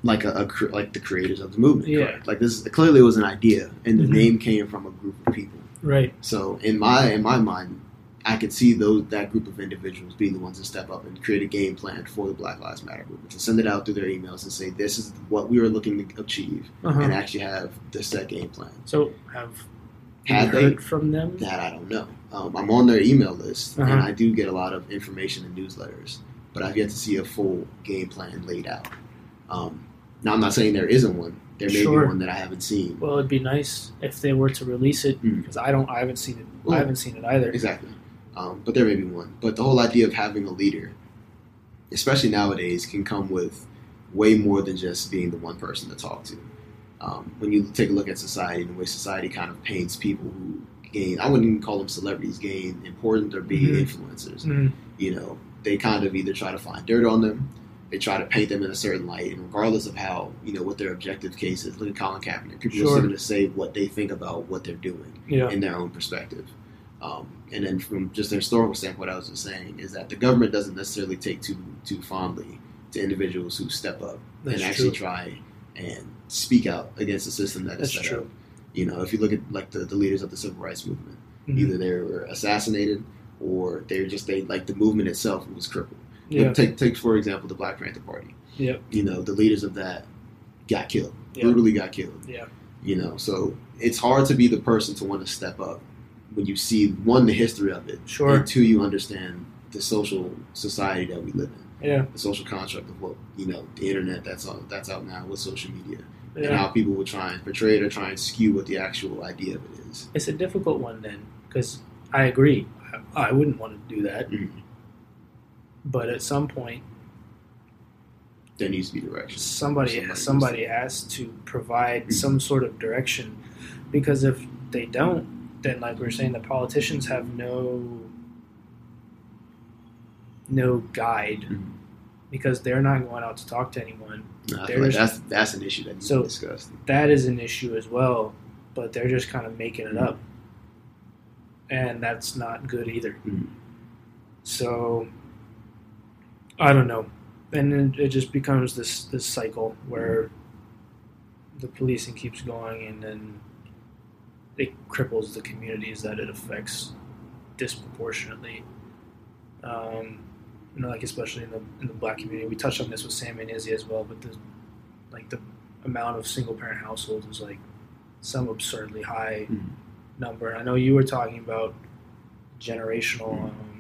Like a, a like the creators of the movement. Yeah. correct? Like this clearly it was an idea, and the Mhm. name came from a group of people. Right. So in my in my mind, I could see those that group of individuals being the ones to step up and create a game plan for the Black Lives Matter movement to send it out through their emails and say this is what we are looking to achieve, Uh-huh. and actually have the set game plan. So have Had they heard from them? that I don't know. Um, I'm on their email list, Uh-huh. and I do get a lot of information and newsletters, but I've yet to see a full game plan laid out. Um, now, I'm not saying there isn't one. There may Sure. be one that I haven't seen. Well, it'd be nice if they were to release it Mm. because I don't. I haven't seen it. Well, I haven't seen it either. Exactly. Um, but there may be one. But the whole idea of having a leader, especially nowadays, can come with way more than just being the one person to talk to. Um, when you take a look at society and the way society kind of paints people who gain, I wouldn't even call them celebrities, gain importance or being Mhm. influencers. Mm. you know, they kind of either try to find dirt on them, they try to paint them in a certain light, and regardless of how, you know, what their objective case is, look at Colin Kaepernick. People Sure. are still going to say what they think about what they're doing Yeah. in their own perspective. Um, and then from just a historical standpoint, what I was just saying is that the government doesn't necessarily take too too fondly to individuals who step up That's and actually true. try and speak out against the system that is That's set true. up. You know, if you look at like the, the leaders of the civil rights movement, Mhm. either they were assassinated or they're just they like the movement itself was crippled. Yeah. Take take for example the Black Panther Party. Yep. You know, the leaders of that got killed, Yeah. brutally got killed. Yeah. You know, so it's hard to be the person to want to step up when you see one the history of it, Sure. and two you understand the social society that we live in, Yeah. the social construct of what you know, the internet that's on that's out now with social media, and how people will try and portray it or try and skew what the actual idea of it is. It's a difficult one then because I agree. I, I wouldn't want to do that, Mhm. But at some point, There needs to be direction. somebody Somebody somebody has to provide Mhm. some sort of direction because if they don't then like we are saying the politicians have no no guide Mhm. because they're not going out to talk to anyone No, like that's that's an issue that needs So- to be discussed. that is an issue as well but they're just kind of making it up and that's not good either Mhm. so i don't know and it just becomes this this cycle where the policing keeps going and then it cripples the communities that it affects disproportionately um, you know, like especially in the in the black community we touched on this with sam and izzy as well but the like the amount of single parent households is like some absurdly high Mhm. number. I know you were talking about generational, um, the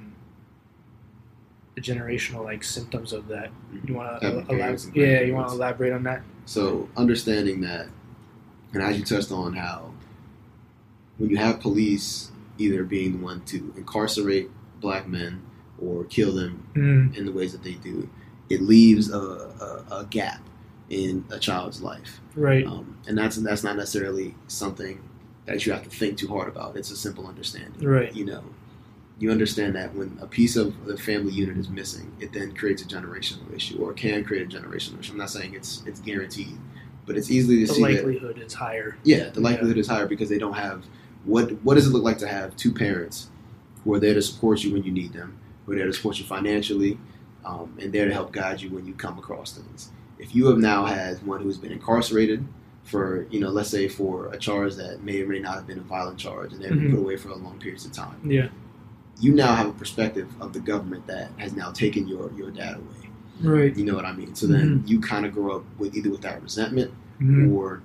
generational like symptoms of that. You want to elaborate? Yeah, you want to elaborate on that? So understanding that, and as you touched on how when you have police either being the one to incarcerate black men or kill them Mm, in the ways that they do, it leaves a, a, a gap in a child's life, right. um, and that's that's not necessarily something that you have to think too hard about. It's a simple understanding. Right. You know, you understand that when a piece of the family unit is missing, it then creates a generational issue, or can create a generational issue. I'm not saying it's it's guaranteed, but it's easily to The see that likelihood is higher. yeah, the likelihood is higher because they don't have what what does it look like to have two parents who are there to support you when you need them, who are there to support you financially, um, and there to help guide you when you come across things. If you have now had one who has been incarcerated for, you know, let's say for a charge that may or may not have been a violent charge and they've been Mhm. put away for a long periods of time, Yeah. You now have a perspective of the government that has now taken your, your dad away. Right. You know what I mean? So then you kind of grow up with either with that resentment Mhm. or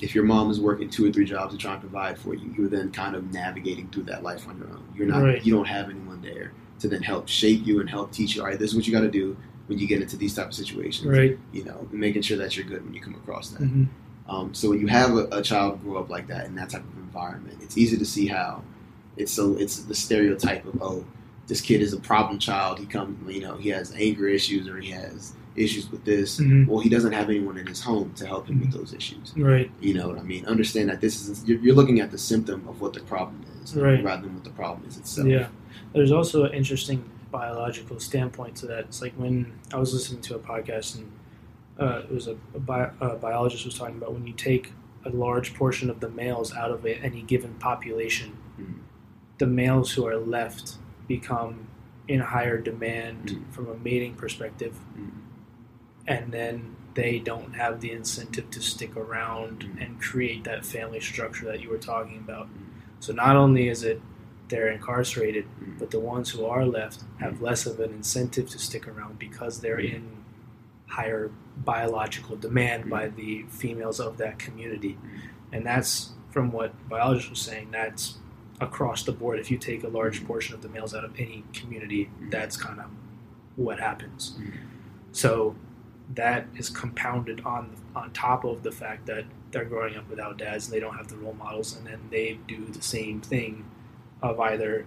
if your mom is working two or three jobs to try and provide for you, you're then kind of navigating through that life on your own. You're not, Right. you don't have anyone there to then help shape you and help teach you. All right, this is what you got to do when you get into these type of situations. Right. You know, making sure that you're good when you come across that. Mhm. Um, so when you have a, a child grow up like that in that type of environment, it's easy to see how it's so it's the stereotype of oh, this kid is a problem child. He comes, you know, he has anger issues or he has issues with this. Mhm. Well, he doesn't have anyone in his home to help him with those issues. Right. You know what I mean? Understand that this is you're, looking at the symptom of what the problem is, Right. rather than what the problem is itself. Yeah. There's also an interesting biological standpoint to that. It's like when I was listening to a podcast and uh, it was a, a, bi- a biologist was talking about when you take a large portion of the males out of a, any given population, Mhm. The males who are left become in higher demand Mhm. from a mating perspective, Mhm. and then they don't have the incentive to stick around Mhm. and create that family structure that you were talking about. Mhm. So not only is it they're incarcerated, Mhm. but the ones who are left have less of an incentive to stick around because they're in higher biological demand by the females of that community. And that's from what biologists were saying, that's across the board. If you take a large portion of the males out of any community, that's kind of what happens. So that is compounded on on top of the fact that they're growing up without dads and they don't have the role models, and then they do the same thing of either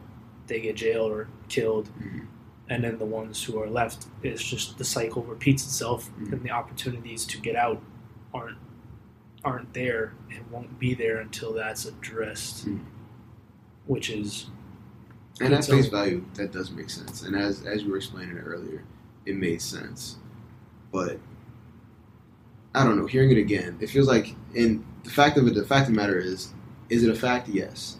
they get jailed or killed, Mhm. and then the ones who are left, it's just the cycle repeats itself, Mhm. and the opportunities to get out aren't aren't there and won't be there until that's addressed, Mhm. Which is And at face value, that does make sense. And as as you were explaining it earlier, it made sense. But I don't know. Hearing it again, it feels like. And the fact of it, the fact of the matter is, is it a fact? Yes.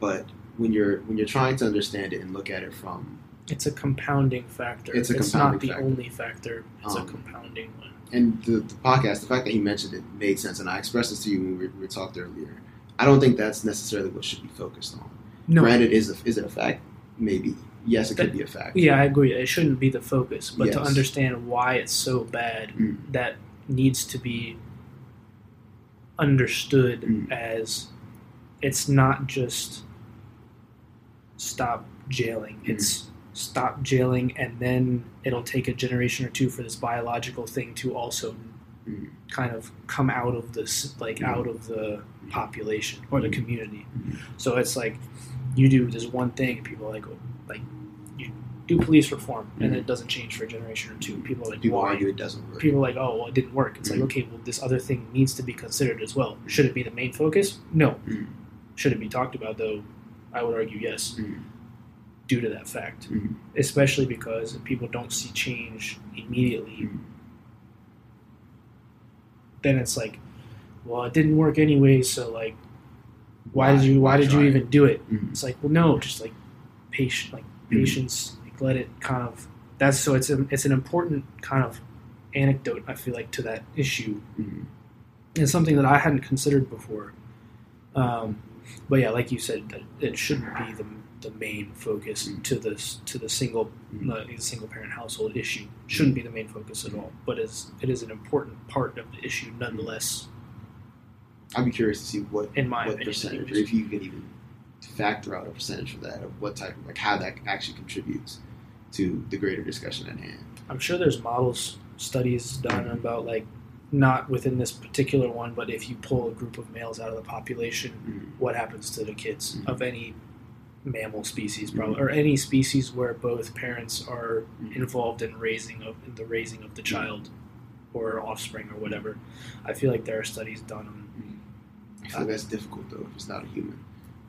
But when you're when you're trying to understand it and look at it from it's a compounding factor. It's a not compounding the factor. only factor. It's a Um, compounding one. and the, the podcast, the fact that he mentioned it made sense, and I expressed this to you when we, we talked earlier. I don't think that's necessarily what should be focused on. No, Granted, is a, is it a fact? Maybe. Yes, it could be a fact. Yeah, I agree. It shouldn't be the focus, but to understand why it's so bad, Mm. that needs to be understood Mm. as it's not just stop jailing. Mm. It's stop jailing, and then it'll take a generation or two for this biological thing to also Mm. kind of come out of this, like Mm. out of the population or the Mm. community. Mm. So it's like you do this one thing, and people are like, oh, like you do police reform, and Mhm. it doesn't change for a generation or two. People are like, People why? argue it doesn't work. People are like, oh, well, it didn't work. It's Mhm. like, okay, well, this other thing needs to be considered as well. Should it be the main focus? No. Mhm. Should it be talked about though? I would argue yes, Mhm. due to that fact, Mhm. especially because people don't see change immediately. Mhm. Then it's like, well, it didn't work anyway, so like, why, Why- did you? Why, why did you even do it? Mhm. It's like, well, no, just like patient, like Mhm. patience, like let it kind of. That's so it's a, it's an important kind of anecdote. I feel like to that issue. Mhm. It's something that I hadn't considered before. Um, but yeah, like you said, that it shouldn't be the, the main focus Mm. to this to the single Mm. uh, the single parent household issue. Shouldn't be the main focus at all. But is it is an important part of the issue nonetheless. I'd be curious to see what In my what opinion, percentage, or if you can even factor out a percentage for that, of what type of like how that actually contributes to the greater discussion at hand. I'm sure there's models studies done about like not within this particular one, but if you pull a group of males out of the population, Mhm. what happens to the kids Mhm. of any mammal species, probably, or any species where both parents are Mhm. involved in raising of in the raising of the child or offspring or whatever. I feel like there are studies done on. I feel like that's difficult though if it's not a human.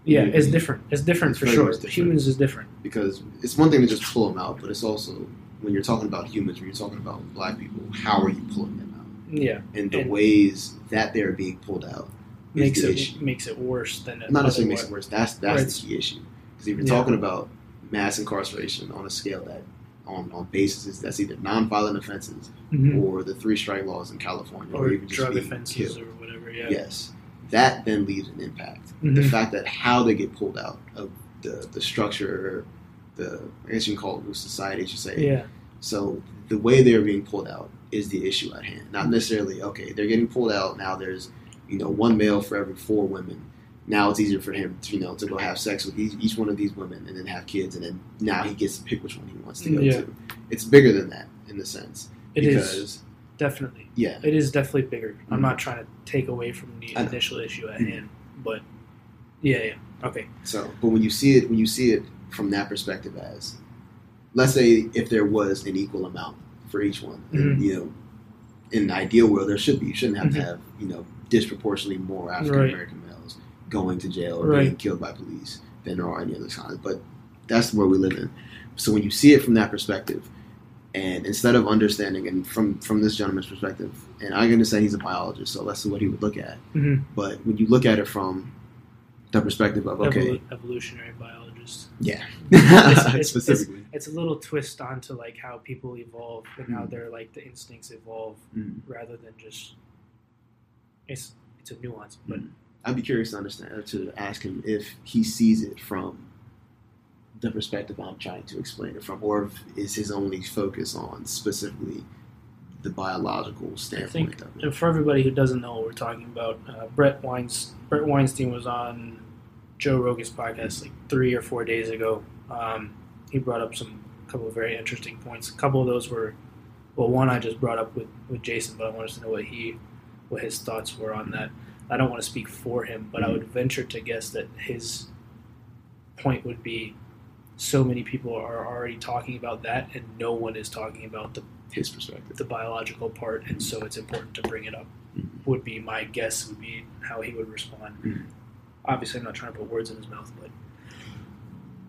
Yeah, Mhm. it's different. It's different It's for sure. different. Humans is different. because it's one thing to just pull them out, but it's also when you're talking about humans, when you're talking about black people, how are you pulling them out? Yeah, And the And- ways that they're being pulled out makes it issue. makes it worse than it Not necessarily makes it worse. That's that's Right. the key issue. Because if you're Yeah. talking about mass incarceration on a scale that on on basis that's either nonviolent offenses Mhm. or the three strike laws in California, or, or even just drug offenses killed. or whatever. Yeah. Yes, that then leaves an impact. The Mhm. fact that how they get pulled out of the the structure, the I guess you can call it society, should say. Yeah. So the way they're being pulled out is the issue at hand. Not necessarily okay. They're getting pulled out now. There's you know one male for every four women. Now it's easier for him, to, you know, to go have sex with each, each one of these women and then have kids, and then now he gets to pick which one he wants to go Yeah. to. It's bigger than that in the sense It is because definitely. yeah, It is definitely bigger. I'm Mhm. not trying to take away from the initial issue at Mhm. hand, but yeah, yeah. Okay. So, but when you see it, when you see it from that perspective, as let's say if there was an equal amount for each one, and, Mhm. you know, in an ideal world, there should be. You shouldn't have to Mhm. have you know disproportionately more African American males going to jail or Right. being killed by police than there are any other kinds. But that's the world we live in. So when you see it from that perspective, and instead of understanding, and from from this gentleman's perspective, and I'm going to say he's a biologist, so let's see what he would look at. Mhm. But when you look at it from the perspective of okay, Evolu- evolutionary biologist. yeah, it's- specifically, It's a little twist onto like how people evolve and how Mhm. their like the instincts evolve Mm. rather than just it's it's a nuance, but Mm. I'd be curious to understand to ask him if he sees it from the perspective I'm trying to explain it from, or if is his only focus on specifically the biological standpoint of it. And for everybody who doesn't know what we're talking about, uh, Bret Weins, Bret Weinstein was on Joe Rogan's podcast like three or four days ago. Um, he brought up some couple of very interesting points. A couple of those were, well, one I just brought up with, with Jason, but I wanted to know what he, what his thoughts were on that. I don't want to speak for him, but I would venture to guess that his point would be, so many people are already talking about that, and no one is talking about the His perspective. the biological part, and so it's important to bring it up. Mhm. Would be my guess. Would be how he would respond. Mhm. Obviously, I'm not trying to put words in his mouth, but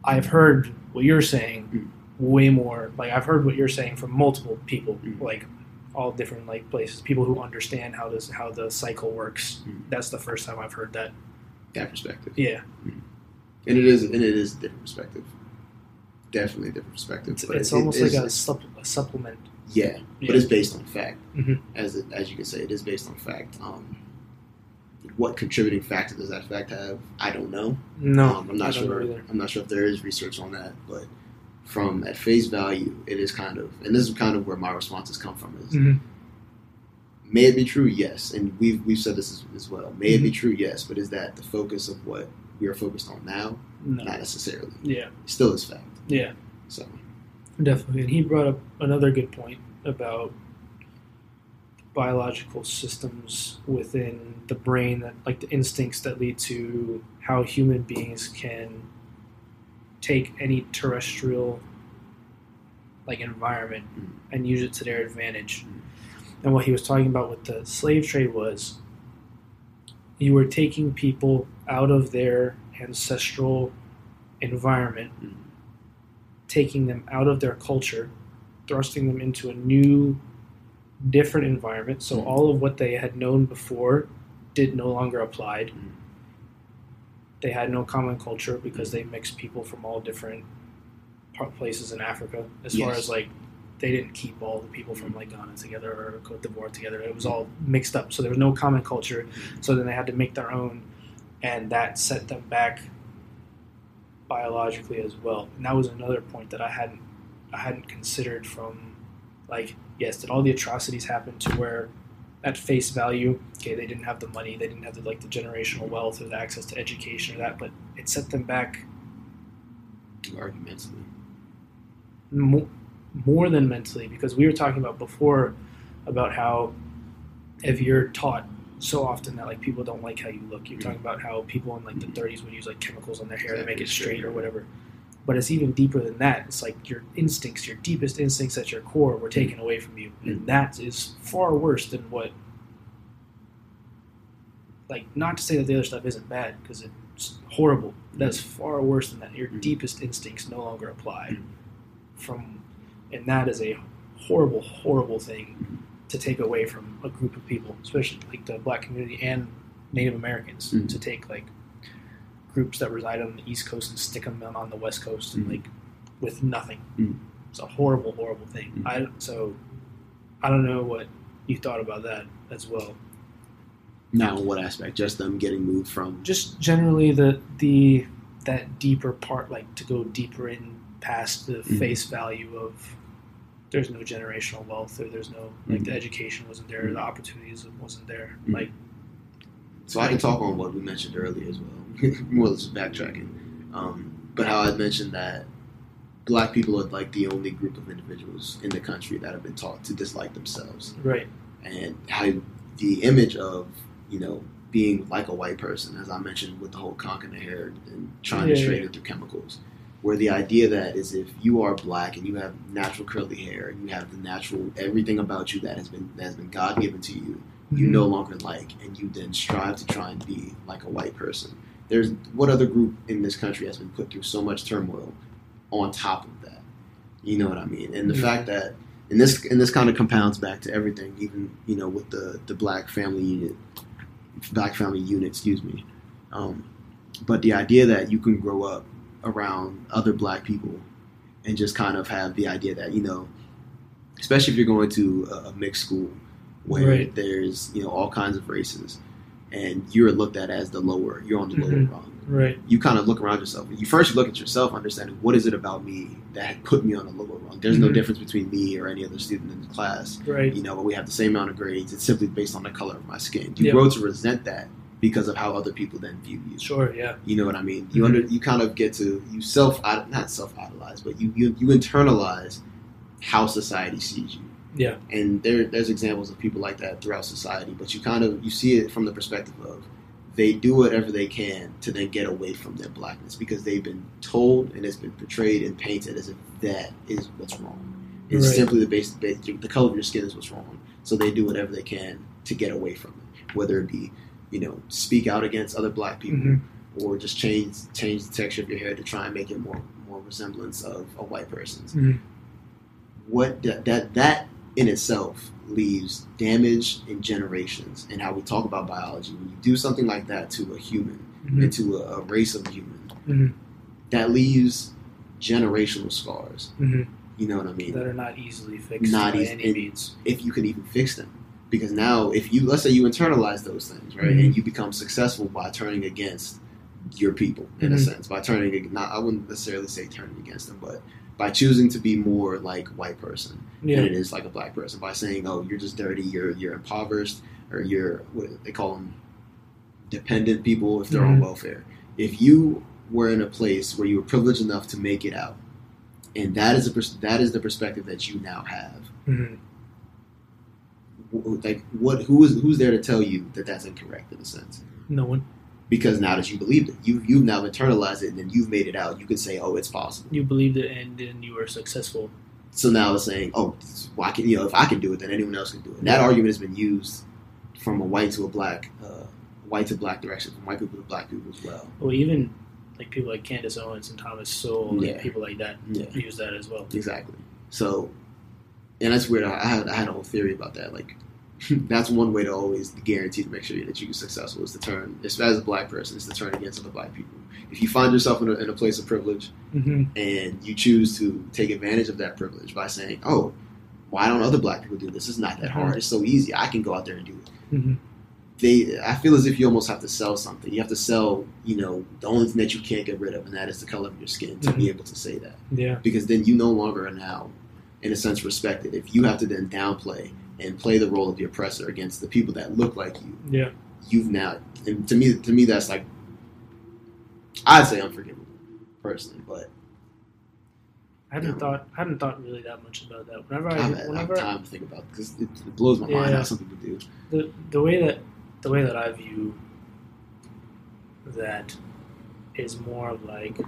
I've heard what you're saying Mhm. way more. Like I've heard what you're saying from multiple people, Mhm. like all different like places. People who understand how this how the cycle works. Mhm. That's the first time I've heard that. That perspective. Yeah, And it is and it is a different perspective. Definitely a different perspective. it's, it's it- it almost is- like a, supple- a supplement. yeah, Yeah. but it's based on fact. Mhm. As it, as you can say, it is based on fact. Um, what contributing factor does that fact have? I don't know. No, Um, I'm not sure. I'm not sure if there is research on that, but from at face value, it is kind of, and this is kind of where my responses come from. Is Mhm. may it be true? Yes, and we've we've said this as, as well. May it Mm-hmm. be true? Yes, but is that the focus of what we are focused on now? No. Not necessarily. Yeah, It still is fact. Yeah. So Definitely. And he brought up another good point about biological systems within the brain that like the instincts that lead to how human beings can take any terrestrial like environment Mm. and use it to their advantage. Mm. And what he was talking about with the slave trade was you were taking people out of their ancestral environment Mm. Taking them out of their culture, thrusting them into a new, different environment. So Mhm. all of what they had known before did no longer applied. Mhm. They had no common culture because they mixed people from all different places in Africa. As far as like, they didn't keep all the people from like Ghana together or Cote d'Ivoire together. It was all mixed up. So there was no common culture. So then they had to make their own, and that set them back biologically as well. And that was another point that I hadn't I hadn't considered from like yes, did all the atrocities happen to where at face value, okay, they didn't have the money, they didn't have the like the generational wealth or the access to education or that, but it set them back argumentally. more, more than mentally because we were talking about before about how if you're taught so often that like people don't like how you look. You're talking about how people in like the 30s would use like chemicals on their hair to make it straight or whatever. But it's even deeper than that. It's like your instincts your deepest instincts at your core were taken away from you. And mm-hmm. that is far worse than what like not to say that the other stuff isn't bad because it's horrible that's mm-hmm. far worse than that. Your Mhm. deepest instincts no longer apply mm-hmm. from and that is a horrible horrible thing to take away from a group of people especially like the black community and native americans Mhm. to take like groups that reside on the east coast and stick them on the west coast and Mhm. like with nothing Mhm. it's a horrible horrible thing Mhm. i so i don't know what you thought about that as well Now, what aspect? Just them getting moved from. just generally the the that deeper part like to go deeper in past the Mhm. face value of there's no generational wealth or there's no like the Mhm. education wasn't there the opportunities wasn't there Mhm. like So I can talk on what we mentioned earlier as well. More or less backtracking. Um, but how I mentioned that black people are like the only group of individuals in the country that have been taught to dislike themselves. right And how the image of, you know, being like a white person, as I mentioned with the whole conking the hair and trying Yeah, to yeah, straighten yeah. it through chemicals. Where the idea that is if you are black and you have natural curly hair and you have the natural everything about you that has been that has been God given to you, you Mhm. no longer like, and you then strive to try and be like a white person. There's what other group in this country has been put through so much turmoil on top of that. You know what I mean? And the Mhm. fact that and this and this kind of compounds back to everything, even you know with the the black family unit, black family unit, excuse me. Um, but the idea that you can grow up around other black people and just kind of have the idea that you know, especially if you're going to a, a mixed school where Right. there's you know all kinds of races, and you're looked at as the lower, you're on the lower Mhm. rung Right. you kind of look around yourself. You first look at yourself, understanding what is it about me that put me on a lower rung. There's no Mhm. difference between me or any other student in the class. Right. You know, we have the same amount of grades. It's simply based on the color of my skin. You Yeah. grow to resent that because of how other people then view you. Sure. Yeah. You know what I mean? You Mhm. under you kind of get to you self not self idolize, but you, you you internalize how society sees you. Yeah. And there there's examples of people like that throughout society, but you kind of you see it from the perspective of they do whatever they can to then get away from their blackness because they've been told and it's been portrayed and painted as if that is what's wrong. It's Right. simply the base, base the color of your skin is what's wrong. So they do whatever they can to get away from it, whether it be you know speak out against other black people Mhm. or just change change the texture of your hair to try and make it more more resemblance of a white person's. Mhm. What that, that that in itself leaves damage in generations and how we talk about biology. When you do something like that to a human Mhm. and to a, a race of human, Mhm. that leaves generational scars. Mhm. You know what I mean? That are not easily fixed Not by easy- any means. if you can even fix them. Because now, if you let's say you internalize those things, right, Mhm. and you become successful by turning against your people, in a Mhm. sense, by turning not i wouldn't necessarily say turning against them, but by choosing to be more like white person Yeah. than it is like a black person, by saying, "Oh, you're just dirty, you're you're impoverished, or you're what they call them dependent people if they're on Mhm. welfare." If you were in a place where you were privileged enough to make it out, and that is a pers- that is the perspective that you now have Mhm. Like what who is who's there to tell you that that's incorrect in a sense No one. because now that you believed it you you've now internalized it and then you've made it out you can say oh it's possible You believed it, and then you were successful. so now it's saying oh why can you know if I can do it then anyone else can do it and that argument has been used from a white to a black uh, white to black direction from white people to black people as well Well, even like people like Candace Owens and Thomas Sowell Yeah. and people like that yeah use that as well. exactly so and that's weird I I had, I had a whole theory about that like that's one way to always guarantee to make sure that you're successful is to turn, as as a black person, is to turn against other black people. If you find yourself in a, in a place of privilege hmm and you choose to take advantage of that privilege by saying, "Oh, why don't other black people do this? It's not that hard. It's so easy. I can go out there and do it." hmm They, I feel as if you almost have to sell something. You have to sell, you know, the only thing that you can't get rid of, and that is the color of your skin, to be Mhm. able to say that Yeah. because then you no longer are now, in a sense, respected. If you have to then downplay and play the role of the oppressor against the people that look like you, Yeah. you've now. And to me, to me, that's like, I'd say unforgivable, personally. But I hadn't thought. I hadn't thought really that much about that. Whenever I I, haven't had whenever time to think about it because it, it blows my mind Yeah. how some people do. the the way that the way that I view that is more of like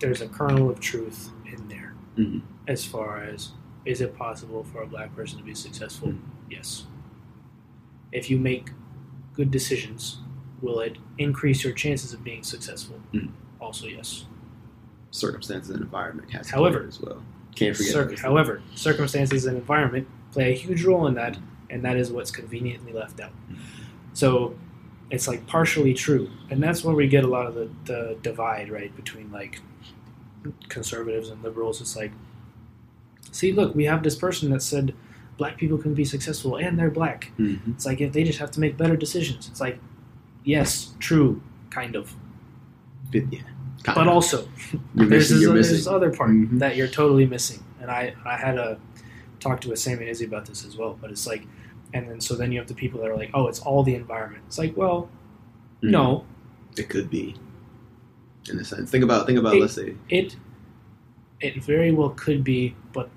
there's a kernel of truth in there Mhm. as far as is it possible for a black person to be successful? Mhm. Yes. If you make good decisions, will it increase your chances of being successful? Mhm. Also, yes. Circumstances and environment has to However- as well. Can't forget. Cir- however, circumstances and environment play a huge role in that, and that is what's conveniently left out. So it's like partially true, and that's where we get a lot of the, the divide, right, between like conservatives and liberals. It's like, see, look, we have this person that said black people can be successful, and they're black. Mhm. It's like if they just have to make better decisions. It's like, yes, true, kind of, But yeah, kind but of. also you're there's missing. this, You're there's this other part Mhm. that you're totally missing, and I I had a talk to with Sam and Izzy about this as well. But it's like, and then so then you have the people that are like, oh, it's all the environment. It's like, well, Mhm. no, It could be. In a sense, think about think about. It- let's say it it very well could be, but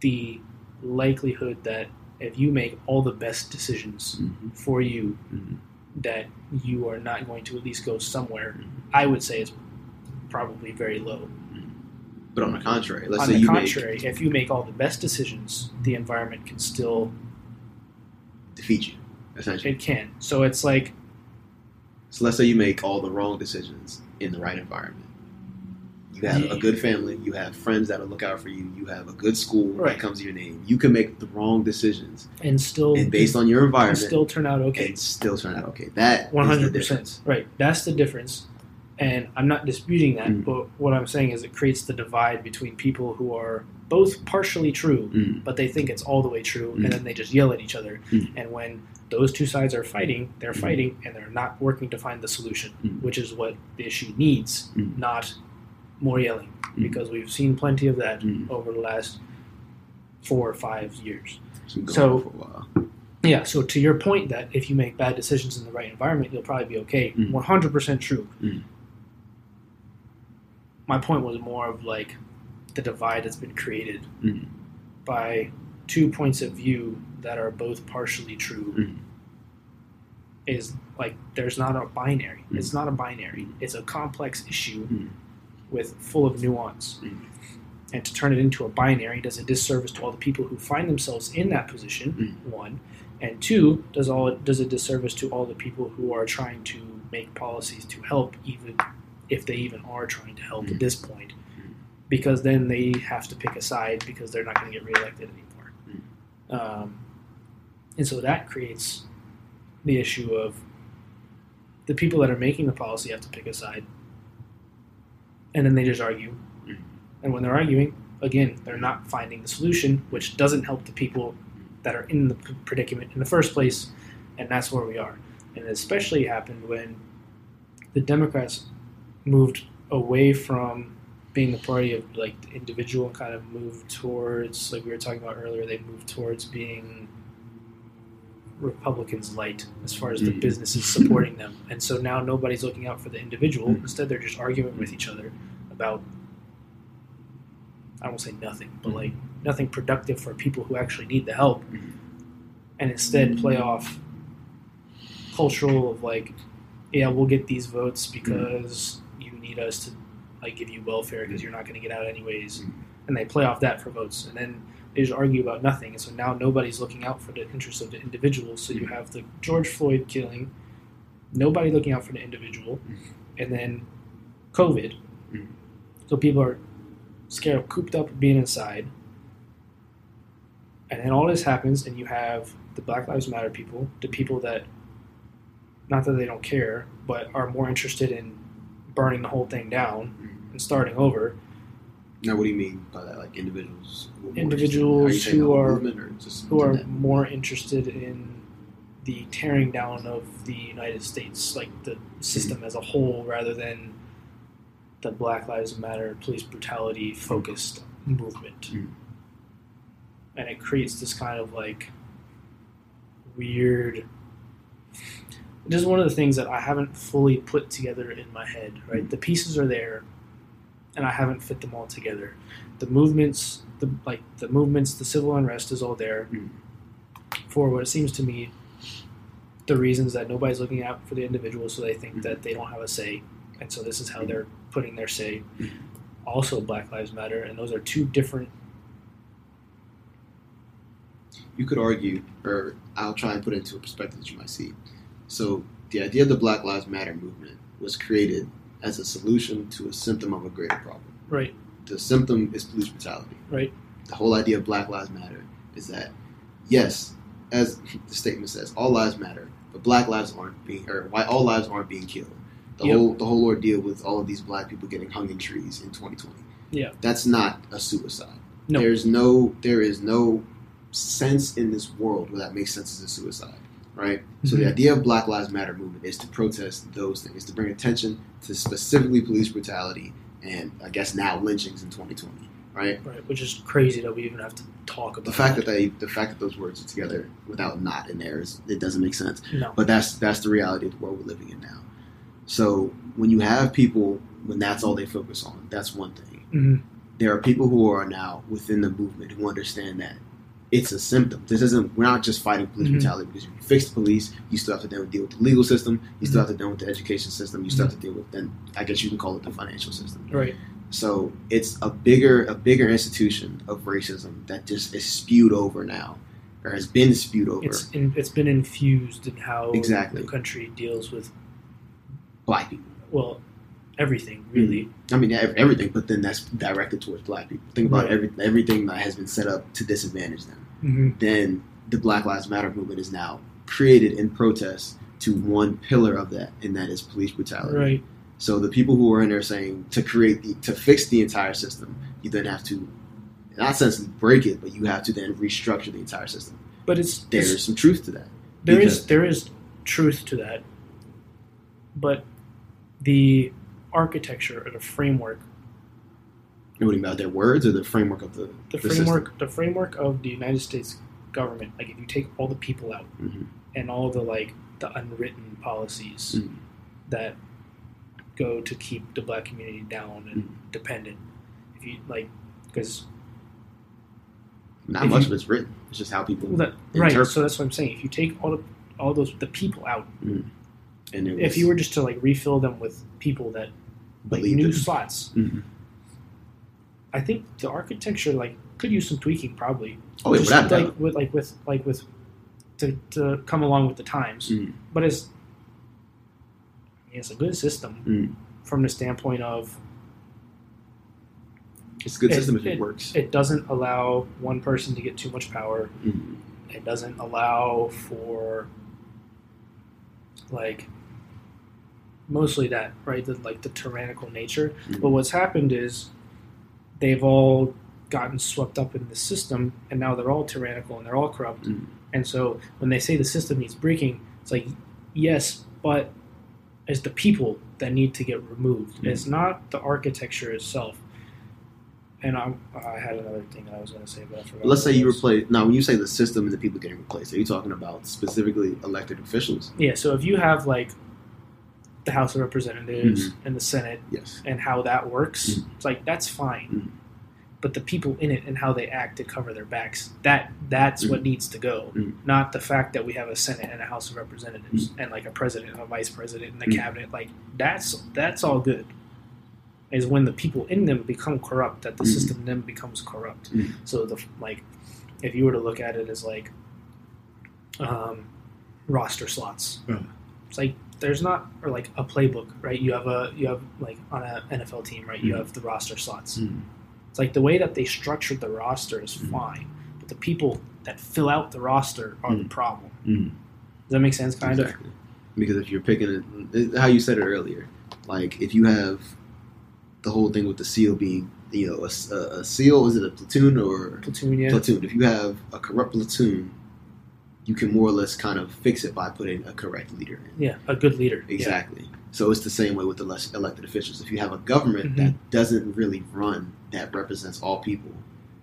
the likelihood that if you make all the best decisions Mhm. for you, Mhm. that you are not going to at least go somewhere. Mhm. I would say is probably very low. But on the contrary, let's On say the you contrary, if you make all the best decisions, the environment can still defeat you, essentially. it can. So it's like So let's say you make all the wrong decisions in the right environment. You have Yeah. a good family. You have friends that'll look out for you. You have a good school Right. that comes to your name. You can make the wrong decisions, and still and based on your environment, still turn out okay. and still turn out okay. That One hundred difference. percent. Right. That's the difference. And I'm not disputing that, Mm. but what I'm saying is it creates the divide between people who are both partially true, Mm. but they think it's all the way true, Mm. and then they just yell at each other. Mm. And when those two sides are fighting, they're Mm. fighting and they're not working to find the solution, Mm. which is what the issue needs, not more yelling. Mm. Because we've seen plenty of that Mm. over the last four or five years. It's been going So- on for a while. Yeah, so to your point that if you make bad decisions in the right environment, you'll probably be okay. Mm. One hundred percent true. Mm. My point was more of like the divide that's been created Mm. by two points of view that are both partially true. Mm. Is like there's not a binary. Mm. It's not a binary. Mm. It's a complex issue. With full of nuance. Mm. And to turn it into a binary does a disservice to all the people who find themselves in that position. Mm. One, and two, does all does a disservice to all the people who are trying to make policies to help, even if they even are trying to help Mm. at this point, Mm. because then they have to pick a side because they're not going to get reelected anymore. Mm. Um, and so that creates the issue of the people that are making the policy have to pick a side, and then they just argue. And when they're arguing, again, they're not finding the solution, which doesn't help the people that are in the predicament in the first place, and that's where we are. And it especially happened when the Democrats moved away from being the party of like the individual kind of moved towards, like we were talking about earlier, they moved towards being Republicans light as far as the Mhm. businesses supporting them. And so now nobody's looking out for the individual. Mhm. Instead, they're just arguing with each other about, I won't say nothing, but hmm. like nothing productive for people who actually need the help. Hmm. And instead play hmm. off cultural of like, yeah, we'll get these votes because you need us to like give you welfare because you're not going to get out anyways. And they play off that for votes. And then just argue about nothing. And so now nobody's looking out for the interests of the individual. So you mm-hmm. have the George Floyd killing, nobody looking out for the individual, mm-hmm. and then COVID. Mhm. So people are scared, cooped up, being inside. And then all this happens, and you have the Black Lives Matter people, the people that, not that they don't care, but are more interested in burning the whole thing down mm-hmm. and starting over. Now, what do you mean by that? Like individuals? who are Individuals who are- movement or just who are that? more interested in the tearing down of the United States, like the system as a whole, rather than the Black Lives Matter police brutality focused movement. Mm. And it creates this kind of like weird. This is one of the things that I haven't fully put together in my head, right? The pieces are there, and I haven't fit them all together. The movements, the like the movements, the civil unrest is all there Mm. for what it seems to me the reasons that nobody's looking out for the individual, so they think Mhm. that they don't have a say, and so this is how they're putting their say. Mhm. Also, Black Lives Matter, and those are two different. you could argue, or I'll try and put it into a perspective that you might see. So, the idea of the Black Lives Matter movement was created as a solution to a symptom of a greater problem. Right, The symptom is police brutality. right, The whole idea of Black Lives Matter is that, yes, as the statement says, all lives matter, but Black lives aren't being, or why all lives aren't being killed. The Yep. whole the whole ordeal with all of these black people getting hung in trees in 2020. Yeah. that's not a suicide. No. There's no there is no sense in this world where that makes sense as a suicide, right? So the Mhm. idea of Black Lives Matter movement is to protest those things, to bring attention to specifically police brutality and I guess now lynchings in 2020, right? right. Which is crazy that we even have to talk about The fact that they the fact that those words are together without not in there is it doesn't make sense. no, But that's that's the reality of the world we're living in now. So when you have people when that's all they focus on, that's one thing. Mhm. There are people who are now within the movement who understand that it's a symptom. This isn't we're not just fighting police Mhm. brutality because if you fix the police, you still have to deal, deal with the legal system, you still Mhm. have to deal with the education system, you still have to deal with then I guess you can call it the financial system. right, So it's a bigger a bigger institution of racism that just is spewed over now, or has been spewed over. it's in, it's been infused in how Exactly. the country deals with black people. well, everything really. I mean, ev- everything, but then that's directed towards black people. Think about Right. every, everything that has been set up to disadvantage them. Mm-hmm. Then the Black Lives Matter movement is now created in protest to one pillar of that, and that is police brutality. Right. So the people who are in there saying to create the to fix the entire system, you then have to, not essentially break it, but you have to then restructure the entire system. But it's, There's it's some truth to that. There is there is truth to that. But the architecture or the framework You're What about their words or the framework of the the, system? framework the framework of the United States government, like if you take all the people out Mhm. and all the like the unwritten policies Mhm. that go to keep the black community down and Mhm. dependent, if you like, because Not much you- of it's written. It's just how people that right, so that's what I'm saying. If you take all the all those the people out, and was if you were just to like refill them with people that like new it. slots, Mhm. I think the architecture like could use some tweaking probably. Oh, Just without like with like with like with to, to come along with the times. Mhm. But it's it's a good system Mhm. from the standpoint of It's a good It- system if it, works. it doesn't allow one person to get too much power. Mhm. It doesn't allow for like mostly that right the like the tyrannical nature. Mhm. But what's happened is they've all gotten swept up in the system, and now they're all tyrannical and they're all corrupt. Mhm. And so when they say the system needs breaking, it's like yes, but it's the people that need to get removed. Mhm. It's not the architecture itself. And I, I had another thing that I was going to say, but I forgot. Let's say you replace. Now, when you say the system and the people getting replaced, are you talking about specifically elected officials? Yeah, so if you have like the House of Representatives and the Senate Yes. and how that works, Mhm. it's like that's fine. Mhm. But the people in it and how they act to cover their backs, that that's what needs to go. Mhm. Not the fact that we have a Senate and a House of Representatives and like a president and a vice president and a cabinet. Like that's that's all good. Is when the people in them become corrupt that the system then becomes corrupt. So the like, if you were to look at it as like um, roster slots, it's like there's not or like a playbook, right? You have a you have like on an NFL team, right? You Mhm. have the roster slots. Mhm. It's like the way that they structured the roster is Mhm. fine, but the people that fill out the roster are the Mhm. problem. Mhm. Does that make sense? Kind of. Exactly. Because if you're picking it, how you said it earlier, like if you have the whole thing with the SEAL being, you know, a, a, a SEAL, is it a platoon or Platoon, yeah. platoon? If you have a corrupt platoon, you can more or less kind of fix it by putting a correct leader in. Yeah, a good leader. Yeah. Exactly. So it's the same way with the less elected officials. If you have a government Mhm. that doesn't really run, that represents all people,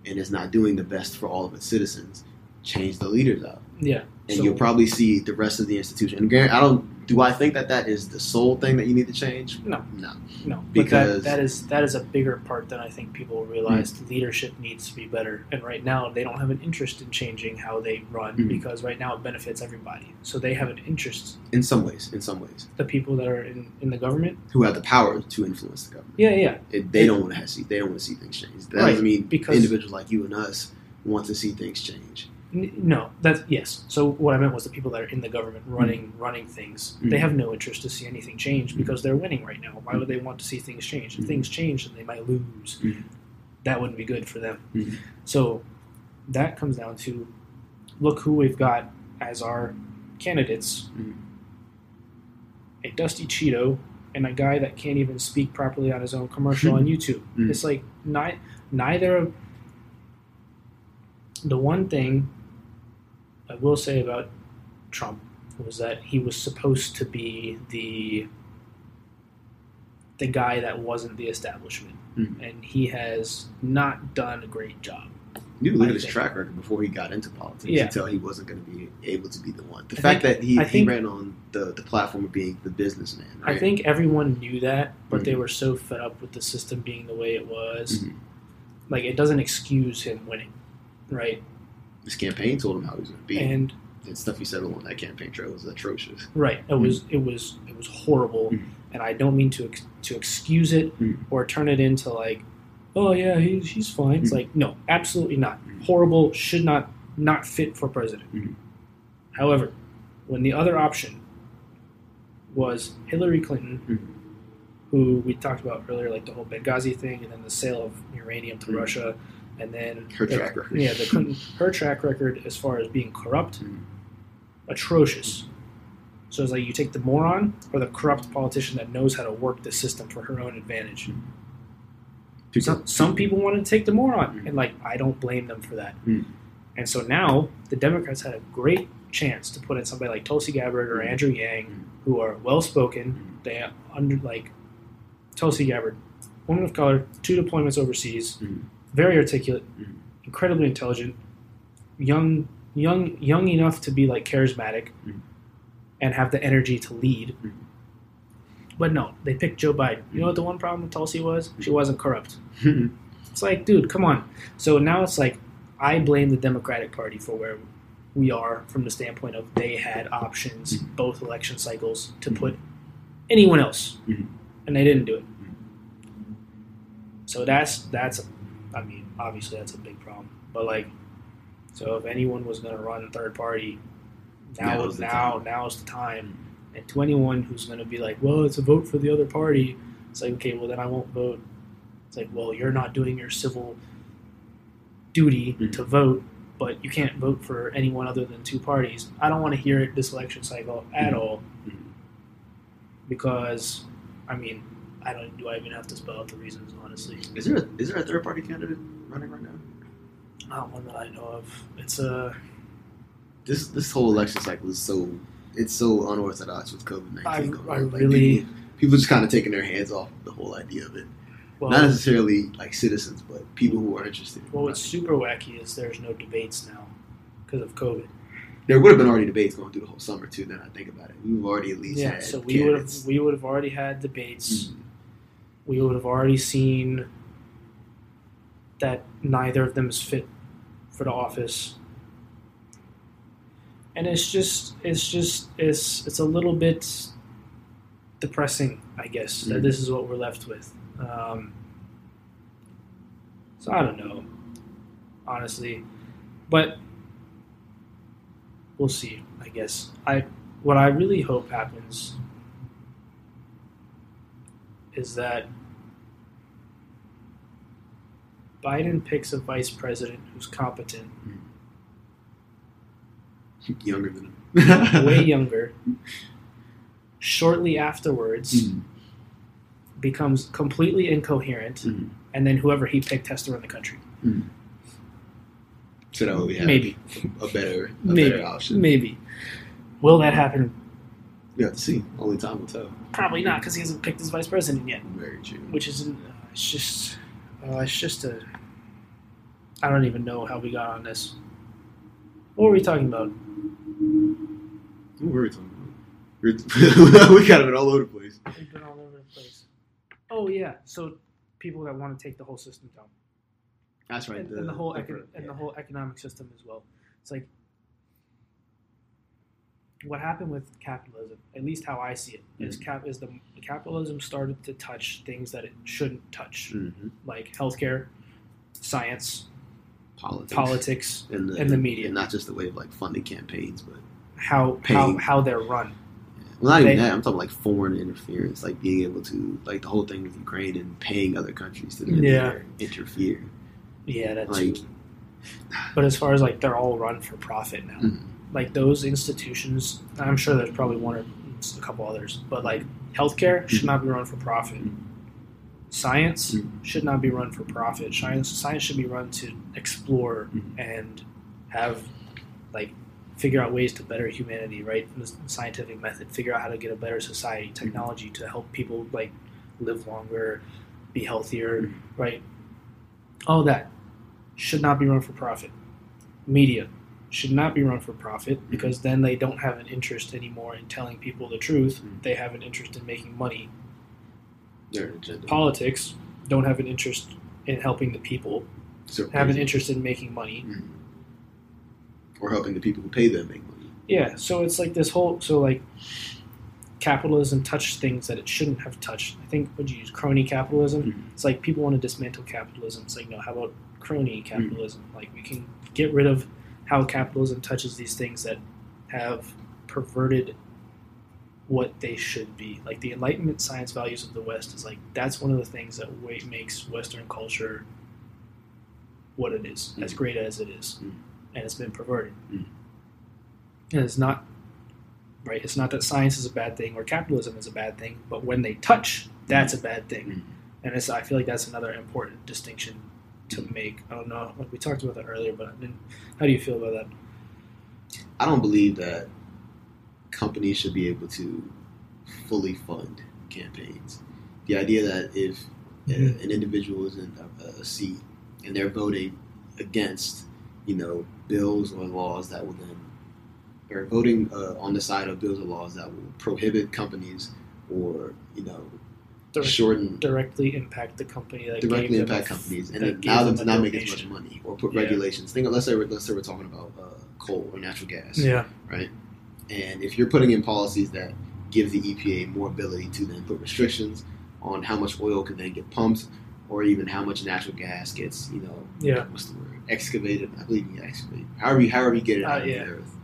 and is not doing the best for all of its citizens, change the leaders out, Yeah. and So- you'll probably see the rest of the institution. And I don't. Do I think that that is the sole thing that you need to change? No. No. No, Because- that, that is that is a bigger part than I think people realize. Leadership needs to be better, and right now they don't have an interest in changing how they run Mhm. because right now it benefits everybody. So they have an interest. In some ways, in some ways, The people that are in, in the government, who have the power to influence the government. yeah, yeah, It, they don't want to see. They don't want to see things change. That Right, doesn't mean because- individuals like you and us want to see things change. No, that's yes. So what I meant was the people that are in the government running running things. They Mhm. have no interest to see anything change Mhm. because they're winning right now. Why would they want to see things change? If Mhm. things change, then they might lose. That wouldn't be good for them. So that comes down to look who we've got as our candidates. A Dusty Cheeto and a guy that can't even speak properly on his own commercial on YouTube. It's like ni- neither of the one thing I will say about Trump was that he was supposed to be the the guy that wasn't the establishment, Mhm. and he has not done a great job. You look I at his think- track record before he got into politics. Yeah. You tell he wasn't going to be able to be the one. The I fact think- that he, think- he ran on the, the platform of being the businessman. Right? I think everyone knew that, but they Mhm. were so fed up with the system being the way it was. Mhm. Like it doesn't excuse him winning, right? His campaign told him how he was going to be. And, And stuff he said on that campaign trail was atrocious. right, it was it was it was horrible, Mhm. and I don't mean to ex- to excuse it Mhm. or turn it into like, oh yeah, he's he's fine. It's Mhm. like no, absolutely not. Mhm. Horrible, should not not fit for president. Mhm. However, when the other option was Hillary Clinton, Mhm. who we talked about earlier, like the whole Benghazi thing, and then the sale of uranium to Mhm. Russia, and then Her the- track record. Yeah, the Clinton, her track record as far as being corrupt, Mhm. atrocious. So it's like you take the moron or the corrupt politician that knows how to work the system for her own advantage. Some, some people wanted to take the moron, Mhm. and like I don't blame them for that. And so now the Democrats had a great chance to put in somebody like Tulsi Gabbard or. Andrew Yang, who are well spoken. They under like Tulsi Gabbard, woman of color, two deployments overseas, Mhm. Very articulate, incredibly intelligent, young, young, young enough to be like charismatic, and have the energy to lead. But no, they picked Joe Biden. You know what the one problem with Tulsi was? She wasn't corrupt. It's like, dude, come on. So now it's like, I blame the Democratic Party for where we are from the standpoint of they had options both election cycles to put anyone else, and they didn't do it. So that's that's, obviously that's a big problem. But like, so if anyone was going to run third party, now Now's the now time. now's the time. And to anyone who's going to be like, well, it's a vote for the other party, it's like, okay, well then I won't vote. It's like, well, you're not doing your civil duty Mhm. to vote, but you can't vote for anyone other than two parties. I don't want to hear it this election cycle at Mhm. all Mhm. because, I mean, I don't. Do I even have to spell out the reasons? Honestly, Is there a, is there a third party candidate running right now? not one that I know of. It's a. This this whole election cycle is so it's so unorthodox with COVID I, nineteen. I really. people, people just kind of taking their hands off the whole idea of it. Well, Not necessarily like citizens, but people who are interested. well, what's super wacky is there's no debates now because of COVID. there would have been already debates going through the whole summer too. Then I think about it, we've already at least Yeah, had so we would have we would have already had debates. Mhm. We would have already seen that neither of them is fit for the office. And it's just it's just it's it's a little bit depressing, I guess, that Mhm. this is what we're left with. Um, so I don't know, honestly, but we'll see. I guess I what I really hope happens is that Biden picks a vice president who's competent, younger than him. way younger. Shortly afterwards, Mhm. becomes completely incoherent, Mhm. and then whoever he picked has to run the country. So that we have Maybe, a better a maybe, better option. maybe. Will that happen? We have to see. Only time will tell. Probably not, because he hasn't picked his vice president yet. Very true. Which is, uh, it's just, uh, it's just a. I don't even know how we got on this. What were we talking about? What were we talking about? We kind of been all over the place. We've been all over the place. Oh yeah, so people that want to take the whole system down, That's right. and, and the whole econ- and the whole economic system as well. It's like what happened with capitalism. At least how I see it is cap is the capitalism started to touch things that it shouldn't touch, hmm like healthcare, science, politics, politics, and the, and the media. and not just the way of like funding campaigns, but how how Paying. how they're run. well, not even that. I'm talking like foreign interference, like being able to like the whole thing with Ukraine and paying other countries to Yeah. interfere. Yeah, that's. Like, but as far as like they're all run for profit now. mhm. like those institutions i'm sure there's probably one or a couple others but like healthcare should not be run for profit science Mhm. should not be run for profit science science should be run to explore Mhm. and have like figure out ways to better humanity right the scientific method figure out how to get a better society technology to help people like live longer be healthier Mhm. right all that should not be run for profit media should not be run for profit because then they don't have an interest anymore in telling people the truth. They have an interest in making money. Their agenda. Politics don't have an interest in helping the people. So Have an interest in making money. Mhm. or helping the people who pay them make money. Yeah, so it's like this whole so like capitalism touched things that it shouldn't have touched. I think would you use crony capitalism? Mhm. It's like people want to dismantle capitalism. It's like no, how about crony capitalism? Like we can get rid of how capitalism touches these things that have perverted what they should be. Like the Enlightenment science values of the West is like that's one of the things that makes Western culture what it is, as Mhm. great as it is, Mhm. and it's been perverted. Mhm. And it's not right. It's not that science is a bad thing or capitalism is a bad thing, but when they touch, that's a bad thing. Mhm. And it's, I feel like that's another important distinction to make. I don't know, like we talked about that earlier, but how do you feel about that? I don't believe that companies should be able to fully fund campaigns. The idea that if uh, Mhm. an individual is in a, a seat and they're voting against, you know, bills or laws that will then, or voting uh, on the side of bills or laws that will prohibit companies or, you know, Direct- shorten directly impact the company that directly impact companies and now them to not make as much money or put Yeah. regulations. Think, let's say we're, let's say we're talking about uh, coal or natural gas. Yeah, And if you're putting in policies that give the EPA more ability to then put restrictions on how much oil can then get pumped, or even how much natural gas gets, you know, Yeah. what's the word, excavated? I believe you excavate. However, you, however you get it Uh, out of yeah. the earth.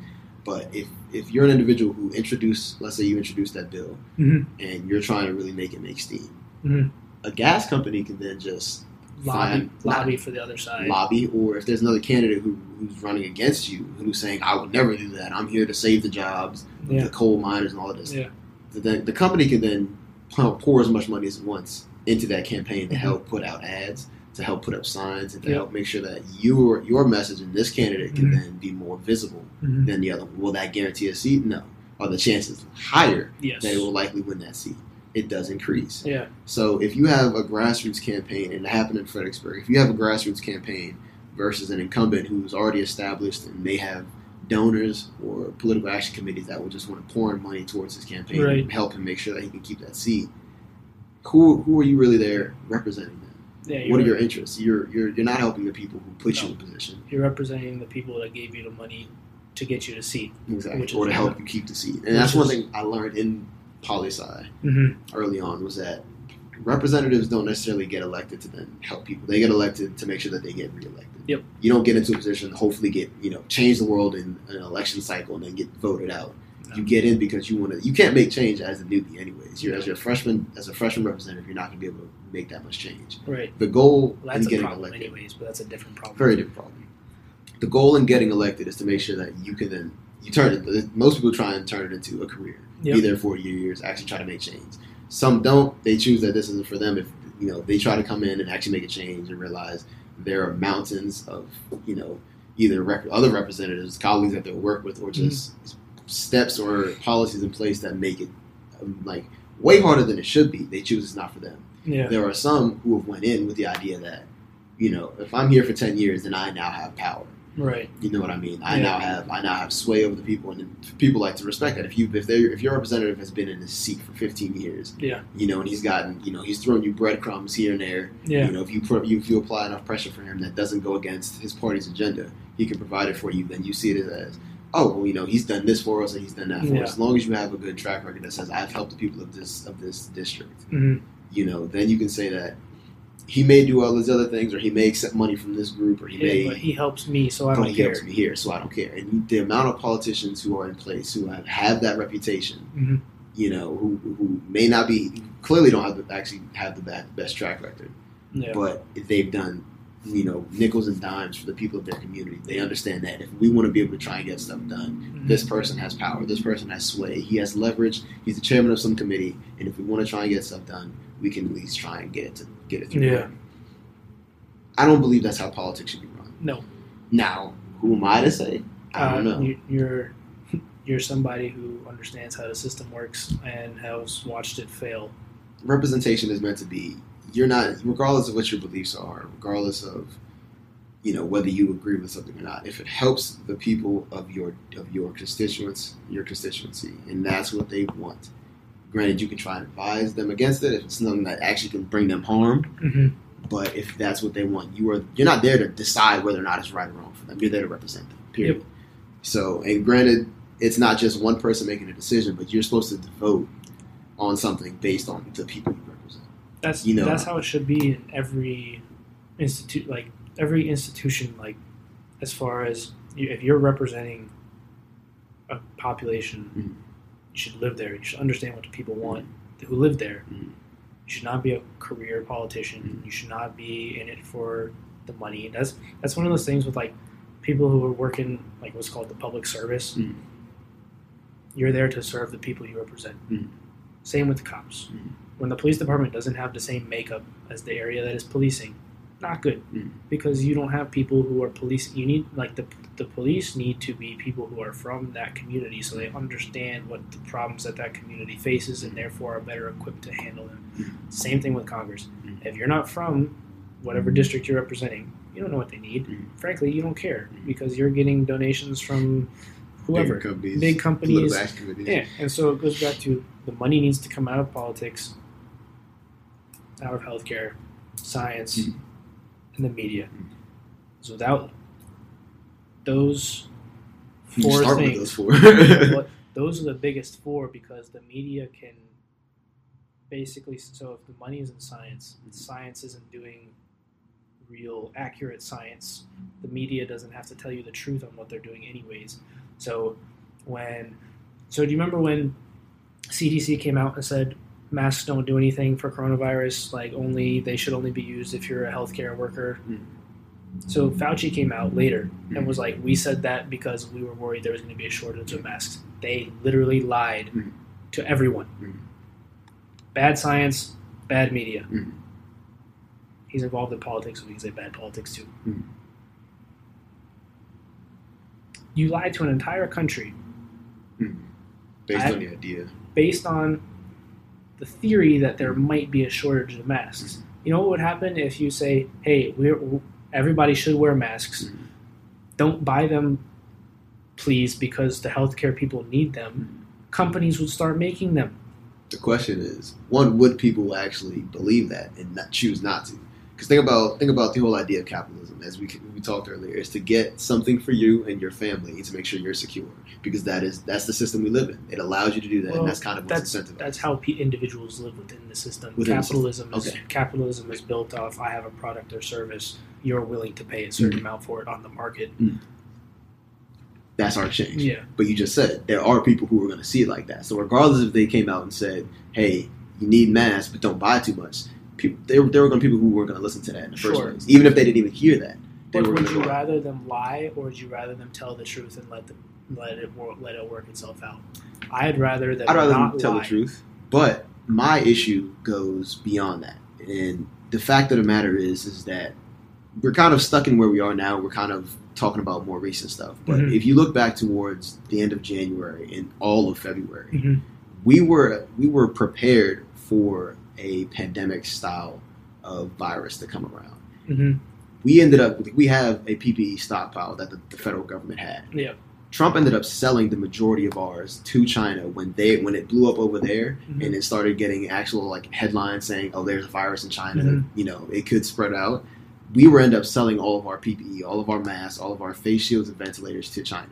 But if if you're an individual who introduced, let's say you introduced that bill, Mhm. and you're trying to really make it make steam, Mhm. a gas company can then just lobby, Fine. lobby for the other side. lobby, or if there's another candidate who, who's running against you, who's saying, "I would never do that. I'm here to save the jobs, Yeah, the coal miners, and all of this." Yeah. The, the company can then pour pour as much money as it wants into that campaign to Mhm. help put out ads, to help put up signs, and to help make sure that your your message and this candidate can Mhm. then be more visible Mhm. than the other. Will that guarantee a seat? No. Are the chances higher yes, that it will likely win that seat? It does increase. yeah, So if you have a grassroots campaign, and it happened in Fredericksburg, if you have a grassroots campaign versus an incumbent who's already established and they have donors or political action committees that will just want to pour in money towards his campaign Right. and help him make sure that he can keep that seat, who who are you really there representing them? yeah. What are your interests? You're you're you're not helping the people who put you in position. You're representing the people that gave you the money to get you to seat. Exactly. Or to help you keep the seat. And that's one thing I learned in poli sci Mm-hmm. early on was that representatives don't necessarily get elected to then help people. They get elected to make sure that they get reelected. Yep. You don't get into a position to hopefully get you know change the world in an election cycle and then get voted out. No. You get in because you want to. You can't make change as a newbie, anyways. You're as your freshman, as a freshman representative, you're not going to be able to make that much change. Right. The goal Well, in that's a getting problem, elected, anyways. But that's a different problem. very different problem. The goal in getting elected is to make sure that you can then you turn it. Most people try and turn it into a career Yep. be there for a year, years, actually try to make change. Some don't. They choose that this isn't for them. If you know, they try to come in and actually make a change and realize there are mountains of you know either rep- other representatives, colleagues that they'll work with, or just steps or policies in place that make it um, like way harder than it should be. They choose it's not for them. Yeah. There are some who have went in with the idea that you know if I'm here for ten years, then I now have power. Right. You know what I mean? I Yeah. now have I now have sway over the people, and people like to respect that. If you if they if your representative has been in this seat for 15 years, Yeah. you know, and he's gotten you know he's thrown you breadcrumbs here and there. Yeah. You know, if you put if you apply enough pressure for him that doesn't go against his party's agenda, he can provide it for you. Then you see it as oh well, you know, he's done this for us and he's done that for Yeah. us. As long as you have a good track record that says I've helped the people of this of this district, hmm you know, then you can say that. He may do all these other things, or he may accept money from this group, or he may Yeah, but he helps me, so I don't he care. He helps me here, so I don't care. And the amount of politicians who are in place who have, have that reputation, Mhm. you know, who, who may not be clearly don't have the, actually have the best, best track record, Yeah. but they've done, you know, nickels and dimes for the people of their community. They understand that if we want to be able to try and get stuff done, Mhm. this person has power, this person has sway, he has leverage, he's the chairman of some committee, and if we want to try and get stuff done, we can at least try and get it to get it through. Yeah. I don't believe that's how politics should be run. No. Now, who am I to say? I don't Uh, know. You, you're you're somebody who understands how the system works and has watched it fail. representation is meant to be you're not regardless of what your beliefs are regardless of you know whether you agree with something or not if it helps the people of your of your constituents your constituency and that's what they want granted you can try and advise them against it. If it's something that actually can bring them harm Mm-hmm. but if that's what they want you are you're not there to decide whether or not it's right or wrong for them. You're there to represent them period. So and granted it's not just one person making a decision but you're supposed to vote on something based on the people you represent. That's You know- that's how it should be in every institute, like every institution. Like as far as you, if you're representing a population, You should live there. You should understand what the people want who live there. Mhm. You should not be a career politician. Mhm. You should not be in it for the money. That's that's one of those things with like people who are working like what's called the public service. Mhm. You're there to serve the people you represent. Mhm. Same with the cops. Mhm. When the police department doesn't have the same makeup as the area that is policing, not good Mhm. because you don't have people who are police. You need like the the police need to be people who are from that community, so they understand what the problems that that community faces, and therefore are better equipped to handle them. Mhm. Same thing with Congress. Mhm. If you're not from whatever district you're representing, you don't know what they need. Frankly, you don't care because you're getting donations from whoever. Big companies, Big companies. Yeah, and so it goes back to the money needs to come out of politics, out of healthcare, science, Mhm. And the media. So without those four things, those four. what, those are the biggest four because the media can basically. So if the money is in science, and science isn't doing real accurate science. The media doesn't have to tell you the truth on what they're doing, anyways. So when, so do you remember when CDC came out and said masks don't do anything for coronavirus? Like only they should only be used if you're a healthcare worker. Mm. So Fauci came out later and was like, "We said that because we were worried there was going to be a shortage of masks." They literally lied Mm. to everyone. Mm. Bad science, bad media. Mm. He's involved in politics, so we can say bad politics too. Mm. You lied to an entire country Based I- on the idea. based on the theory that there might be a shortage of masks. You know what would happen if you say, "Hey, we're everybody should wear masks. Don't buy them, please, because the healthcare people need them." Companies would start making them. The question is, one, would people actually believe that and not choose not to? Because think about think about the whole idea of capitalism, as we we talked earlier, is to get something for you and your family to make sure you're secure. Because that is that's the system we live in. It allows you to do that, Well, and that's kind of what's That's incentivized. that's how individuals live within the system. Within the capitalism is Okay. capitalism is built off. I have a product or service. You're willing to pay a certain Mm. amount for it on the market. that's our change. Yeah, But you just said there are people who are going to see it like that. So regardless if they came out and said, "Hey, you need masks, but don't buy too much," people there, there were going to be people who weren't going to listen to that in the first Sure. place, even if they didn't even hear that. But were would you rather them lie, or would you rather them tell the truth and let them let it work, let it work itself out? I'd rather them I'd rather not them tell lie. the truth. But my issue goes beyond that, and the fact of the matter is, is that we're kind of stuck in where we are now. We're kind of talking about more recent stuff. But Mhm. if you look back towards the end of January and all of February, Mhm. we were we were prepared for a pandemic style of virus to come around. Mhm. We ended up we have a PPE stockpile that the, the federal government had. Yeah. Trump ended up selling the majority of ours to China when they when it blew up over there Mhm. and it started getting actual like headlines saying, "Oh, there's a virus in China. Mhm. You know, it could spread out." We were end up selling all of our PPE, all of our masks, all of our face shields and ventilators to China.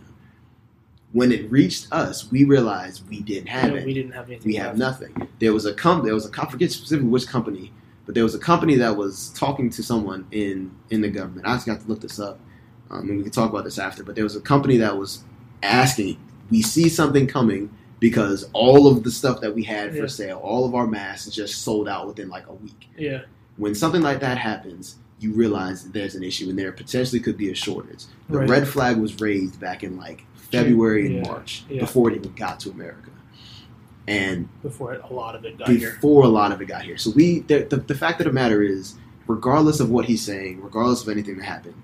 When it reached us, we realized we didn't have it we didn't have anything. we have nothing. There was a com- there was a com- forget specifically which company, but there was a company that was talking to someone in in the government. I just got to look this up, um, and we can talk about this after. But there was a company that was asking, "We see something coming because all of the stuff that we had Yeah. for sale, all of our masks, just sold out within like a week." Yeah. When something like that happens, you realize that there's an issue, and there potentially could be a shortage. The Right. red flag was raised back in like February and Yeah. March Yeah. before it even got to America. And Before a lot of it got here. before a lot of it got here. So we, the, the, the fact of the matter is, regardless of what he's saying, regardless of anything that happened,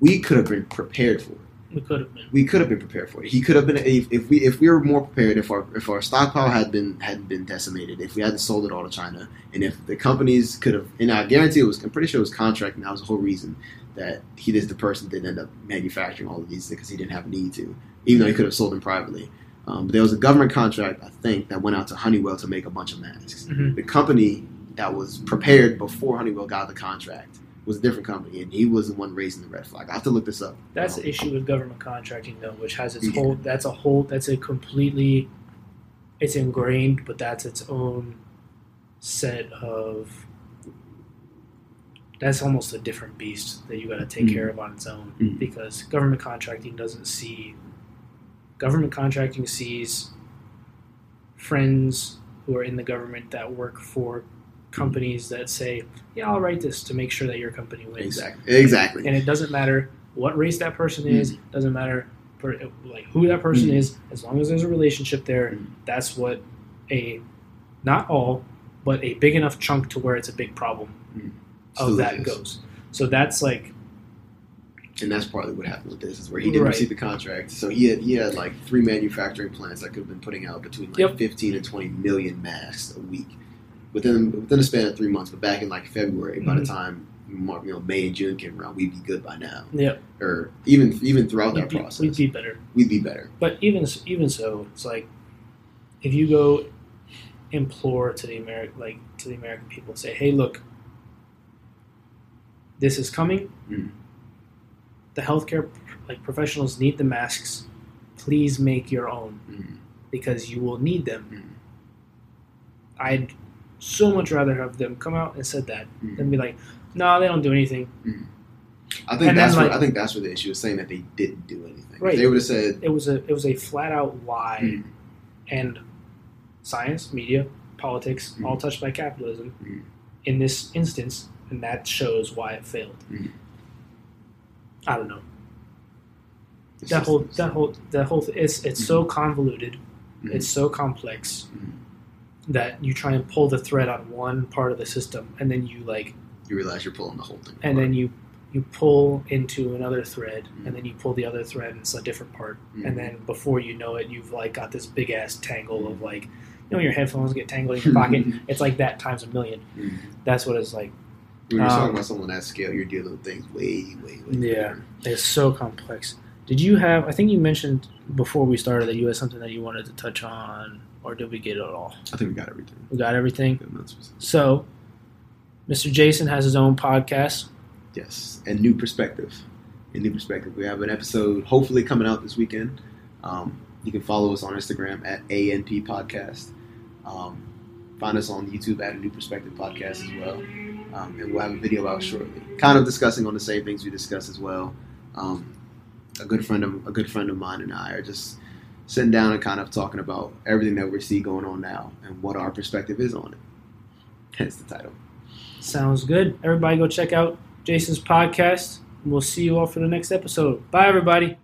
we could have been prepared for it. We could have been. We could have been prepared for it. He could have been if, if we if we were more prepared, if our if our stockpile had been hadn't been decimated, if we hadn't sold it all to China, and if the companies could have, and I guarantee it was, I'm pretty sure it was contracting. That was the whole reason that he is the person that didn't end up manufacturing all of these because he didn't have a need to, even though he could have sold them privately. Um, but there was a government contract, I think, that went out to Honeywell to make a bunch of masks. Mhm. The company that was prepared before Honeywell got the contract was a different company, and he was the one raising the red flag. I have to look this up. That's Um, the issue with government contracting, though, which has its Yeah. whole. That's a whole. That's a completely. It's ingrained, but that's its own set of. That's almost a different beast that you got to take Mhm. care of on its own Mhm. because government contracting doesn't see. Government contracting sees friends who are in the government that work for companies that say, "Yeah, I'll write this to make sure that your company wins." Exactly. Exactly. And it doesn't matter what race that person is. Doesn't matter per, like who that person Mm. is. As long as there's a relationship there, Mm. that's what a not all, but a big enough chunk to where it's a big problem Mm. Of that goes. So that's like And that's partly what happened with this is where he didn't Right. receive the contract. So he had he had like three manufacturing plants that could have been putting out between like Yep. 15 and 20 million masks a week within within a span of three months. But back in like February, by the Mhm. time you know May and June came around, we'd be good by now. yeah, Or even even throughout we'd that be, process, we'd be better. we'd be better. But even even so, it's like if you go implore to the American like to the American people, say, "Hey, look, this is coming. Mm. The healthcare like professionals need the masks. Please make your own Mm. because you will need them." Mm. I'd so much rather have them come out and said that Mm. than be like, "No, they don't do anything." I think And that's then, what like- I think that's where the issue is saying that they didn't do anything. If Right. they would have said, It was a it was a flat out lie. Mm. and science, media, politics, all touched by capitalism in this instance, and that shows why it failed. Mhm. I don't know. it's That whole that whole that whole th- it's it's so convoluted, Mhm. it's so complex Mhm. that you try and pull the thread on one part of the system, and then you like, you realize you're pulling the whole thing. and apart. then you you pull into another thread, Mhm. and then you pull the other thread, and it's a different part, Mhm. and then before you know it, you've like got this big ass tangle of like, you know, when your headphones get tangled in your pocket. It's like that times a million. Mhm. That's what it's like. When you're Um, talking about someone that scale, you're dealing with things way, way, way. Yeah. bigger. It's so complex. Did you have? I think you mentioned before we started that you had something that you wanted to touch on, or did we get it all? I think we got everything. We got everything. Good, that's what's- So, Mr. Jason has his own podcast. Yes, and new perspective. A new perspective. We have an episode hopefully coming out this weekend. Um, you can follow us on Instagram at ANP Podcast. Um, find us on YouTube at a new perspective podcast as well. Um, and we'll have a video out shortly, kind of discussing on the same things we discuss as well. Um, a good friend of a good friend of mine and I are just sitting down and kind of talking about everything that we see going on now and what our perspective is on it. Hence the title. Sounds good. Everybody, go check out Jason's podcast. We'll see you all for the next episode. Bye, everybody.